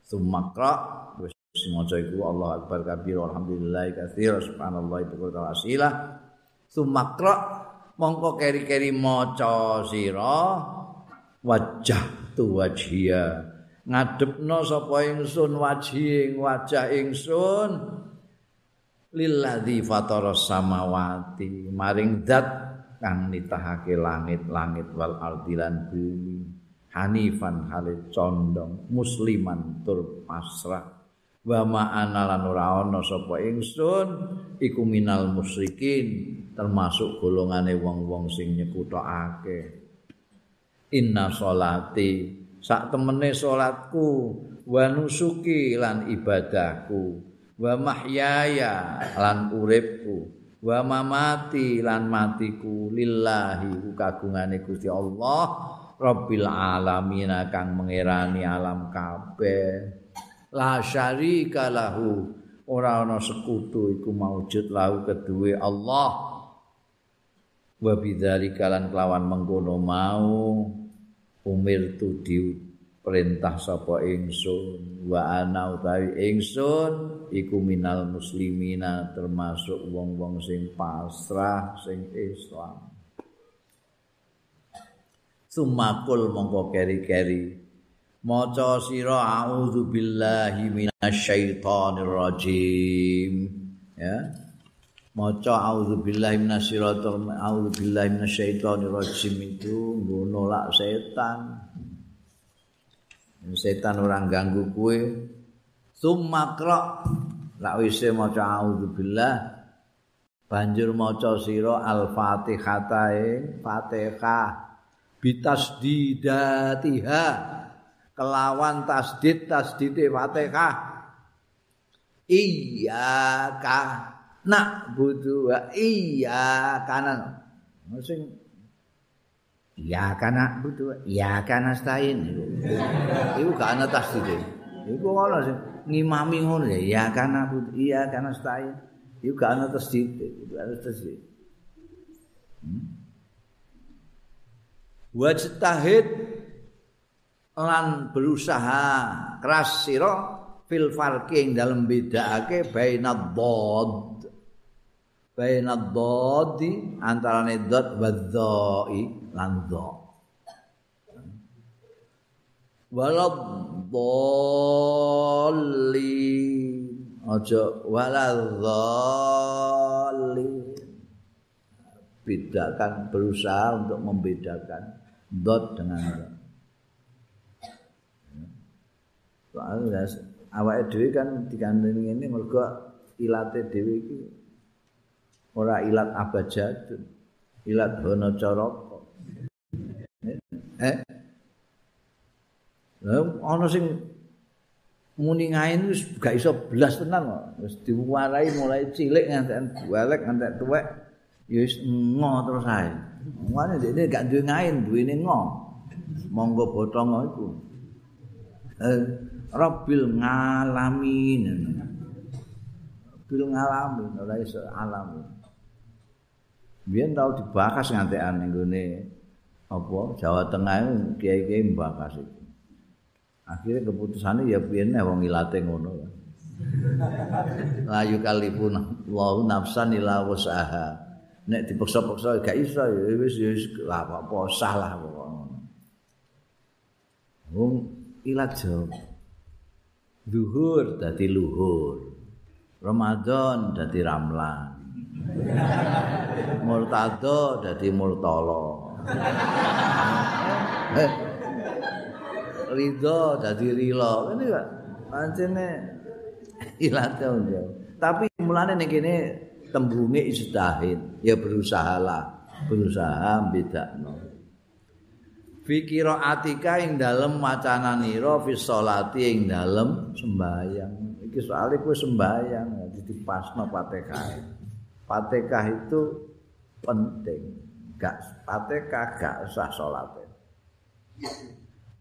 Sumakra wis maca iku Allah akbar kabir alhamdulillah katsira subhanallah bukratan wa asila sumakra mongko keri-keri maca sira wajah tu wajhiya ngadepno sapa ingsun wajhi wajah ingsun. Lilladzi fatara samawati. Maring zat kang nitahake langit-langit wal ardilan bumi. Hanifan halit condong musliman tur pasrah. Wa ma'ana lan ora ana sapa ingsun iku minal musyrikin termasuk golongane wong-wong sing nyekutokake inna sholati. Sak temene salatku wa nusuki lan ibadahku wa mahyaya lan uripku wa mamati lan matiku lillahi kagungane Gusti Allah Rabbil alamin kang mengerani alam kabeh. La syarika lahu. Ora ana sekutu iku maujud lahu kedue Allah wa bidzalika lan kelawan mengkono mau umir tu perintah sapa ingsun wa ana utawi ingsun iku minal muslimina termasuk wong-wong sing pasrah sing Islam. Sumakul mongko keri-keri. Maca sira a'udzu billahi minasyaitonir rajim ya maca auzubillahi minasyaitonir auzubillahi minasyaitonir rajim itu nolak setan. Setan ora ganggu kowe sumakra lak wis maca auzubillah. Banjur maca sira al-fatihatae fatihah. Bitasdidatiha. Kelawan tasdid tasdide fatihah. Iya ka nak butuh iya kanan. Sing iya kana butuh iya kana stain. Iku gak ana tasdid iku ana sing ngimami ngono ya iya kana butuh iya kana stain. Iku gak ana tasdid itu ana tasdid hmm? wajtahid lan berusaha keras sira fil farqi dalam bedakake bainad baina dhadi antarane dhad wa dhai lan dha walad dhalli aja walad dhalli bedakan berusaha untuk membedakan dot dengan dot soalnya awake dhewe kan dikandani ini mergo ilate dhewe iki ora ilat abajadun ilat hono coroko eh? Lha ana sing muni ngain wis gak iso blas tenan kok. Wis diwarai mulai cilik ngantek balik ngantek tuwek ya wis ngo terus ae. Ngene dhekne gak duwe ngain duwene ngo. Monggo botong iku. Eh, Rabbil ngalamin. Rabbil ngalamin ora iso alamin Biyen tau dibahas ngantekan ning gone apa Jawa Tengah kiai-kiai mbahas itu. Akhirnya keputusannya ya biyen wong ilate ngono. Layu kalipun wa nafsan ila wasaha. Nek dipaksa-paksa gak iso ya wis wis lah apa sah lah pokoke. Wong ilat Zuhur dadi luhur. Ramadan dadi ramlan. Murtado dadi murtala. Eh. Ridho dadi rila. Ngene kok. Pancene ilate unjo. Tapi mulane ning kene tembunge istahid, ya berusahalah, berusaha bedakno. Fikira atika ing dalem macananira fi sholati ing dalem sembayang. Iki soalé kowe sembayang, dadi pasno Fatihah. Fatihah itu penting. Gak Fatihah gak usah salat.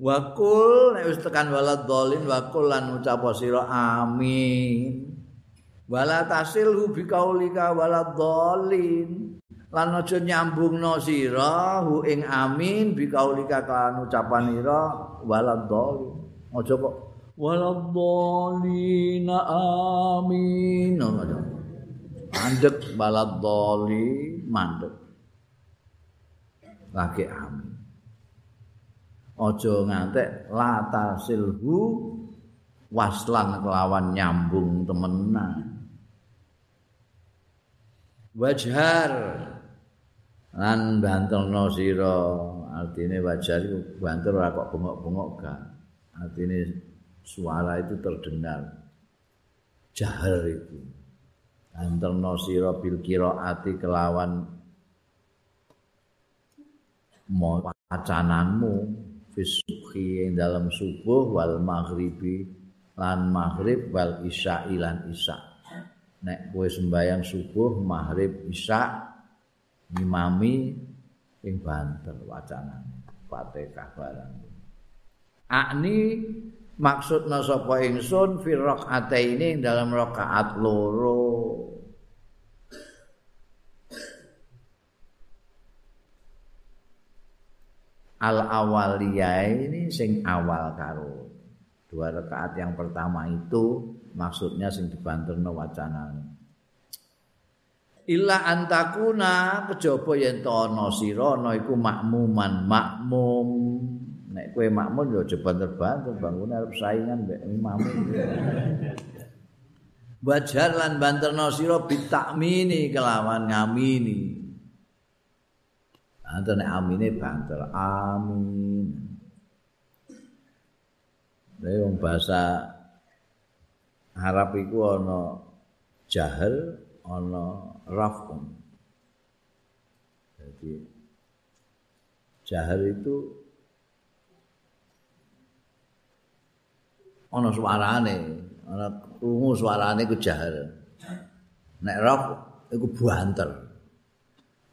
Wakul nek wis tekan walad dolin wakul lan ucap sira amin. Wala tasilhu bi kaulika walad dolin. Lan aja nyambungno sira hu ing amin bi kaulika kan ucapan ira walad dolin. Aja kok walad dolin amin. Aja. Mandek balad doli mandek. Lagi amin. Ojo ngantek lata silhu waslan kelawan nyambung temenan. Wajhar lan bantelno sira. Artine wajar iku banter ora kok bengok-bengok gak. Artine suara itu terdengar. Jahar itu anterno sira bil qiraati kelawan wacananmu. Fisuhi ing dalam subuh wal maghribi lan maghrib wal isya lan isya. Nek kowe sembayang subuh maghrib isya ngimami ing banter wacanan Fatihah barang. Akni maksudna sapa ingsun fi rakaataini dalam rakaat loro. Al awaliyah ini sing awal karo. Dua rakaat yang pertama itu maksudnya sing dibanterno wacana illa antakuna kejaba yen to ana sira ana iku makmuman makmum nek kowe makmum yo aja banter-banter bangun arep saingan mbek imam Wajar lan banterno sira bitakmini kelawan ngamini Antar nek amine banter. Amin. Lha wong bahasa Arab iku ana jahel, ana rafun. Jadi jahel itu ana suarane, ana krungu suarane iku jahel. Nek raf iku banter.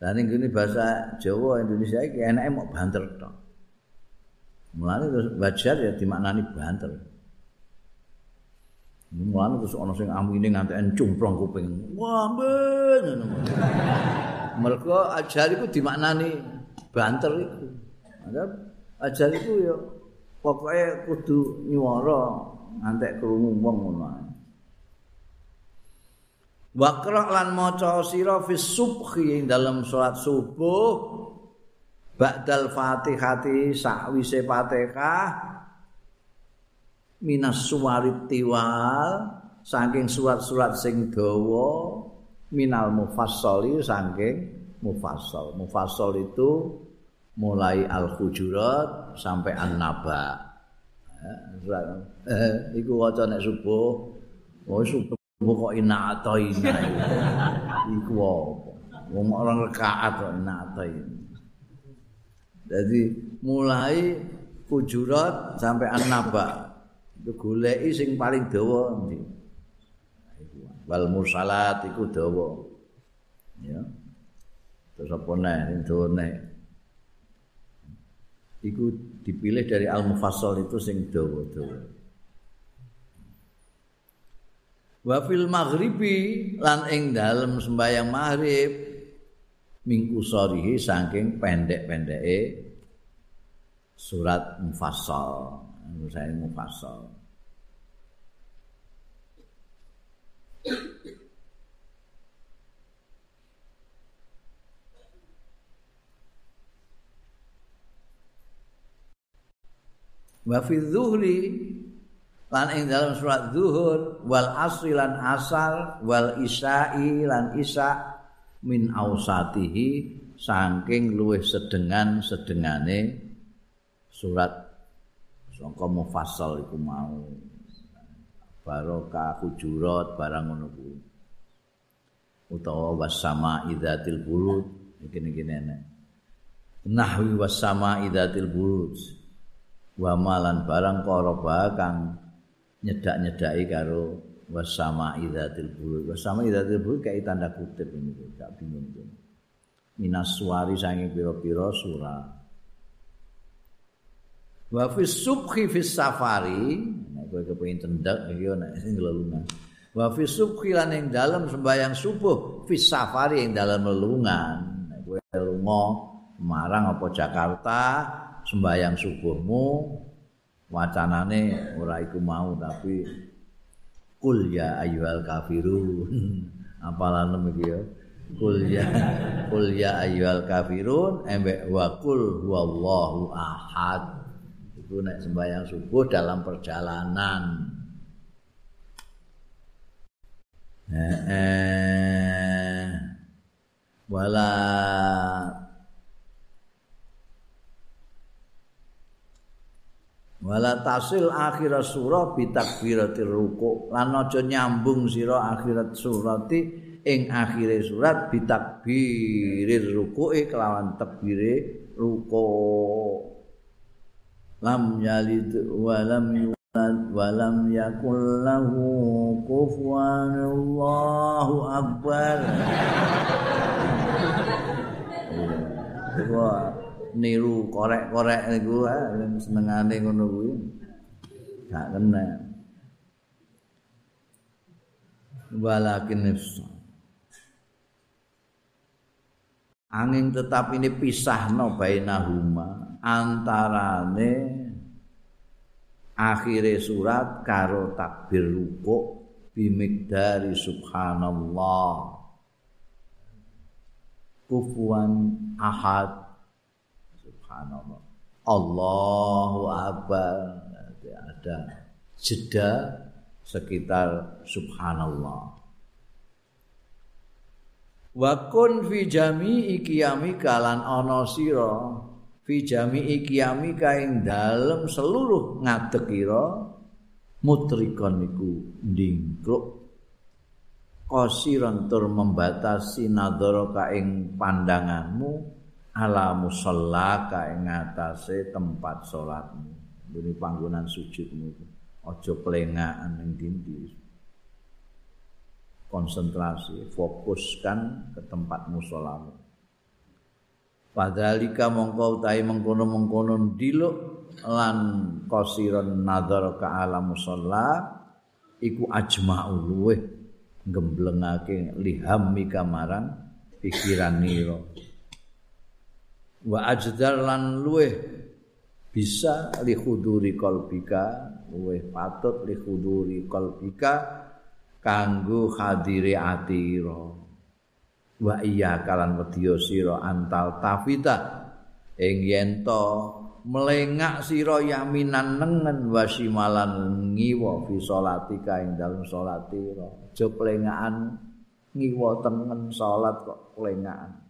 Dan ini bahasa Jawa Indonesia ini enaknya mau banter tok. Mulane terus wajar ya dimaknani banter. Mulane terus ana sing amine ngantek cumplong kuping. Wah, ben. Mergo ajar iku dimaknani banter iku. Ada ajar iku ya pokoke kudu nyuwara ngantek krungu wong ngono ae. Waqra lan maca sira fi subhi ing dalam salat subuh ba'dal Fatihati sakwise Fatihah minas suwarit tiwal saking surat-surat sing dawa minal mufassali saking mufassal. Mufassal itu mulai al-hujurat sampai an-naba. Ya, eh, iku waca nek subuh. Oh, subuh Pokok ina atau ina Iku apa? Wong orang rekaat kok ina atau Jadi mulai Kujurat sampai an-naba. Itu gulei sing paling dawa Wal mursalat iku dawa. Ya. Terus apa Itu nih iku dipilih dari al-mufassal itu sing dawa-dawa. Wa fil maghribi lan ing dalem sembayang maghrib mingku sorihi saking pendek-pendeke surat mufassal. Saya mufassal. Wa fi dhuhri lan ing dalam surat zuhur wal asri lan asal wal isai lan isa min ausatihi saking luwih sedengan sedengane surat. Sangka mufassal iku mau. Barokah hujurat barang ngono kuwi. Utawa wasama idzatil bulud iki-iki nenek nahwi wasama idzatil bulud wa malan barang koroba kang nyedak-nyedaki karo wasama idzatil buru wasama idzatil buru kayak tanda kutip ini gak bingung tuh minas suari sange pira-pira surah wa fi subhi fi safari nek kowe kepengin cendhek iki nek sing lelungan wa fi subhi lan ing dalem sembayang subuh fi safari ing dalem lelungan. Nek kowe lunga marang apa Jakarta sembahyang subuhmu wacanane ora iku mau tapi kul ya ayyuhal kafirun. Apalan iki ya? Kul ya kul ya ayyuhal kafirun embek wa kul huwallahu ahad. Itu nek sembahyang subuh dalam perjalanan. Eh, eh. wala wala tasil akhir surah bi takbiratir ruku. Lan aja nyambung sira akhirat surati ing akhire surat bi takbirir ruku kelawan takbire ruku. Lam yalid wa lam yulad wa lam yakul lahu kufuwan Allahu akbar. Wah, niru korek-korek niku senengane ngono kuwi. Gak kena. Walakin angin tetap ini pisah no bainahuma antarane akhire surat karo takbir rukuk bimikdari subhanallah. Kufuan ahad subhanallah. Allahu akbar. Ada jeda sekitar subhanallah. Wa kun fi jami'i qiyamika lan ana sira fi jami'i qiyamika ing dalem seluruh ngadekira mutrikon iku ndingkruk. Kosiran tur membatasi nadhara ing pandanganmu ala musalla ka ing ngatasé tempat salatmu ngene panggonan sujudmu aja plengakan ning dindi konsentrasi fokuskan ke tempat musolamu. Padhalika mongko utahe mengkono-mengkono diluk lan qasiran nazar ka ala musalla iku ajma'u luweh gemblengake liham mikamaran pikiran nira wa ajdar lan luweh bisa li khuduri qalbika luweh patut li khuduri qalbika kanggo hadire atira wa iya kalan wedya sira antal tafita ing yen to melengak sira yaminan nengen wasimalan ngiwa fi salatika ing dalem salatira aja plengakan ngiwa tengen salat kok plengakan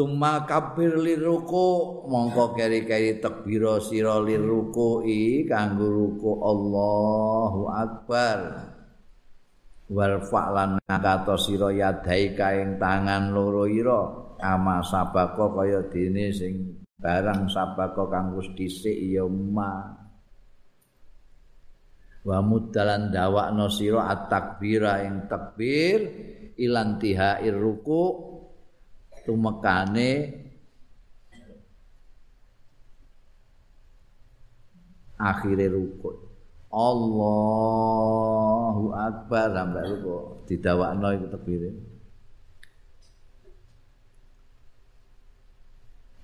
Summa kabir liruku. Mongko keri-keri takbira sira liruku kanggo ruku Allahu akbar. Wal fa'lan ngata sira yadai kaing tangan loro ira. Ama sabako kaya dene sing barang sabako kang wis dhisik ya ma. Wa mudalan dawakno sira at-takbira ing takbir ilantihair ruku tumekane akhire rukun. Allahu Akbar sampai ruko didawakno iku tebire.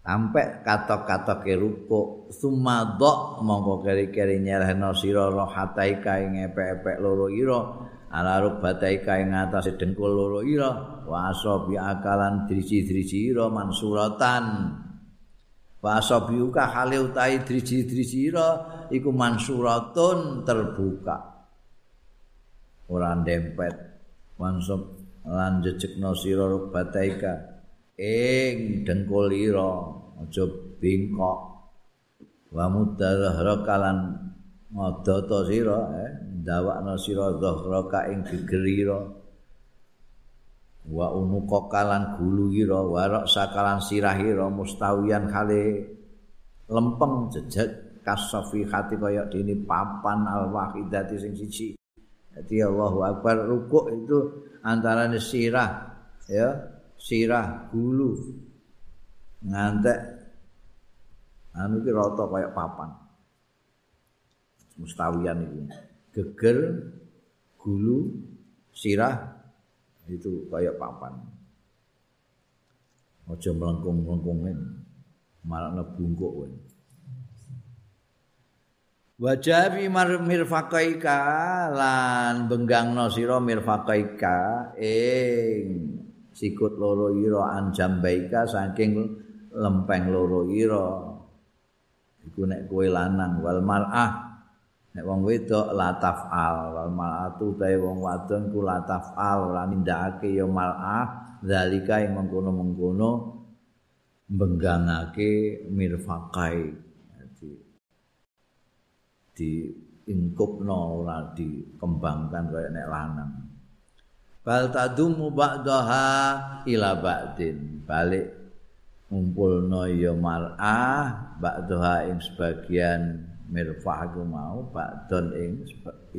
Sampai kata-kata ke ruko sumadok mongko keri-keri nyerahno sira rohataika ing epek-epek loro ira ala rubatai kae ngatasé dengkul loro ira wa asabi akalan driji-driji ira mansuratan. Wa asabi ka hale utahi driji-driji ira iku mansuratun terbuka. Ora dempet mansub lan jejekno sira rubatai kae ing dengkul ira aja bengkok wa mudahara kalan ngadata sira eh ndawakna sira zahraka ing gegerira wa unuka kalan gulu ira wa sakalan sirahira mustawiyan kale lempeng jejeg kasafi hati kaya dene papan al wahidati sing siji. Dadi Allahu akbar rukuk itu antarane sirah ya sirah gulu. Ngantek anu iki rata kaya papan. Mustawian itu geger gulu sirah itu kaya papan. Aja melengkung-melengkungin malah nebungkuk kowe Wajah fi mirfaqaika lan benggangno sira mirfaqaika ing sikut loro ira anjambaika saking lempeng loro ira. Iku nek kowe lanang wal mar'ah nek wong wedok latafal wal mar'atu tae wong wadon ku latafal ora nindakake ya mar'ah zalika ing mengkono-mengkono benggangake mirfaqai. Di di ingkupno ora dikembangkan kaya nek lanang. Bal tadumu ba'daha ila ba'din. Balik ngumpulno ya mar'ah ba'daha ing sebagian mirfah aku mau ba'don ing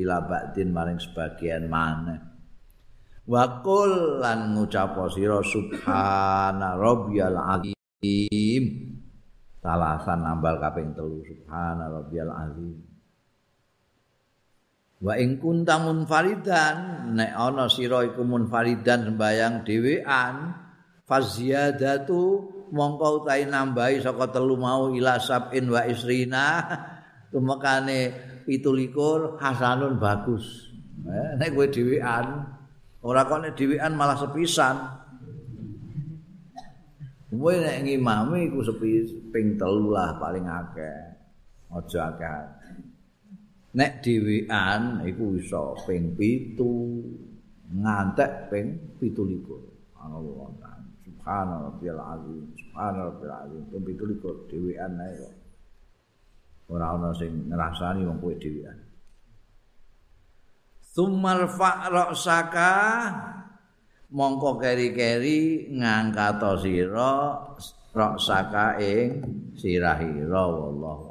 ila ba'din maring sebagian mana Wakul lan ngucap sira subhana rabbiyal azim. Talasan nambal kaping telu subhana rabbiyal azim. Wa ing kunta munfaridan nek ana sira iku munfaridan sembayang dhewean faziyadatu mongko utahe nambahi saka telu mau ila sabin wa isrina tumekane 17 hasanun bagus. Eh, nek kowe dhewean ora kok nek dhewean malah sepisan. Kowe nek ngimami iku sepi ping lah paling akeh. Aja akeh nek dhewean iku iso ping 7 ngantek ping 17 Allah subhanallah bil azim subhanallah azim. Ping 17 dhewean ae kok ora ana sing ngrasani wong kowe dhewean. Summal fa'ra saka mongko keri-keri ngangkat sira rak saka ing sirahira wallahu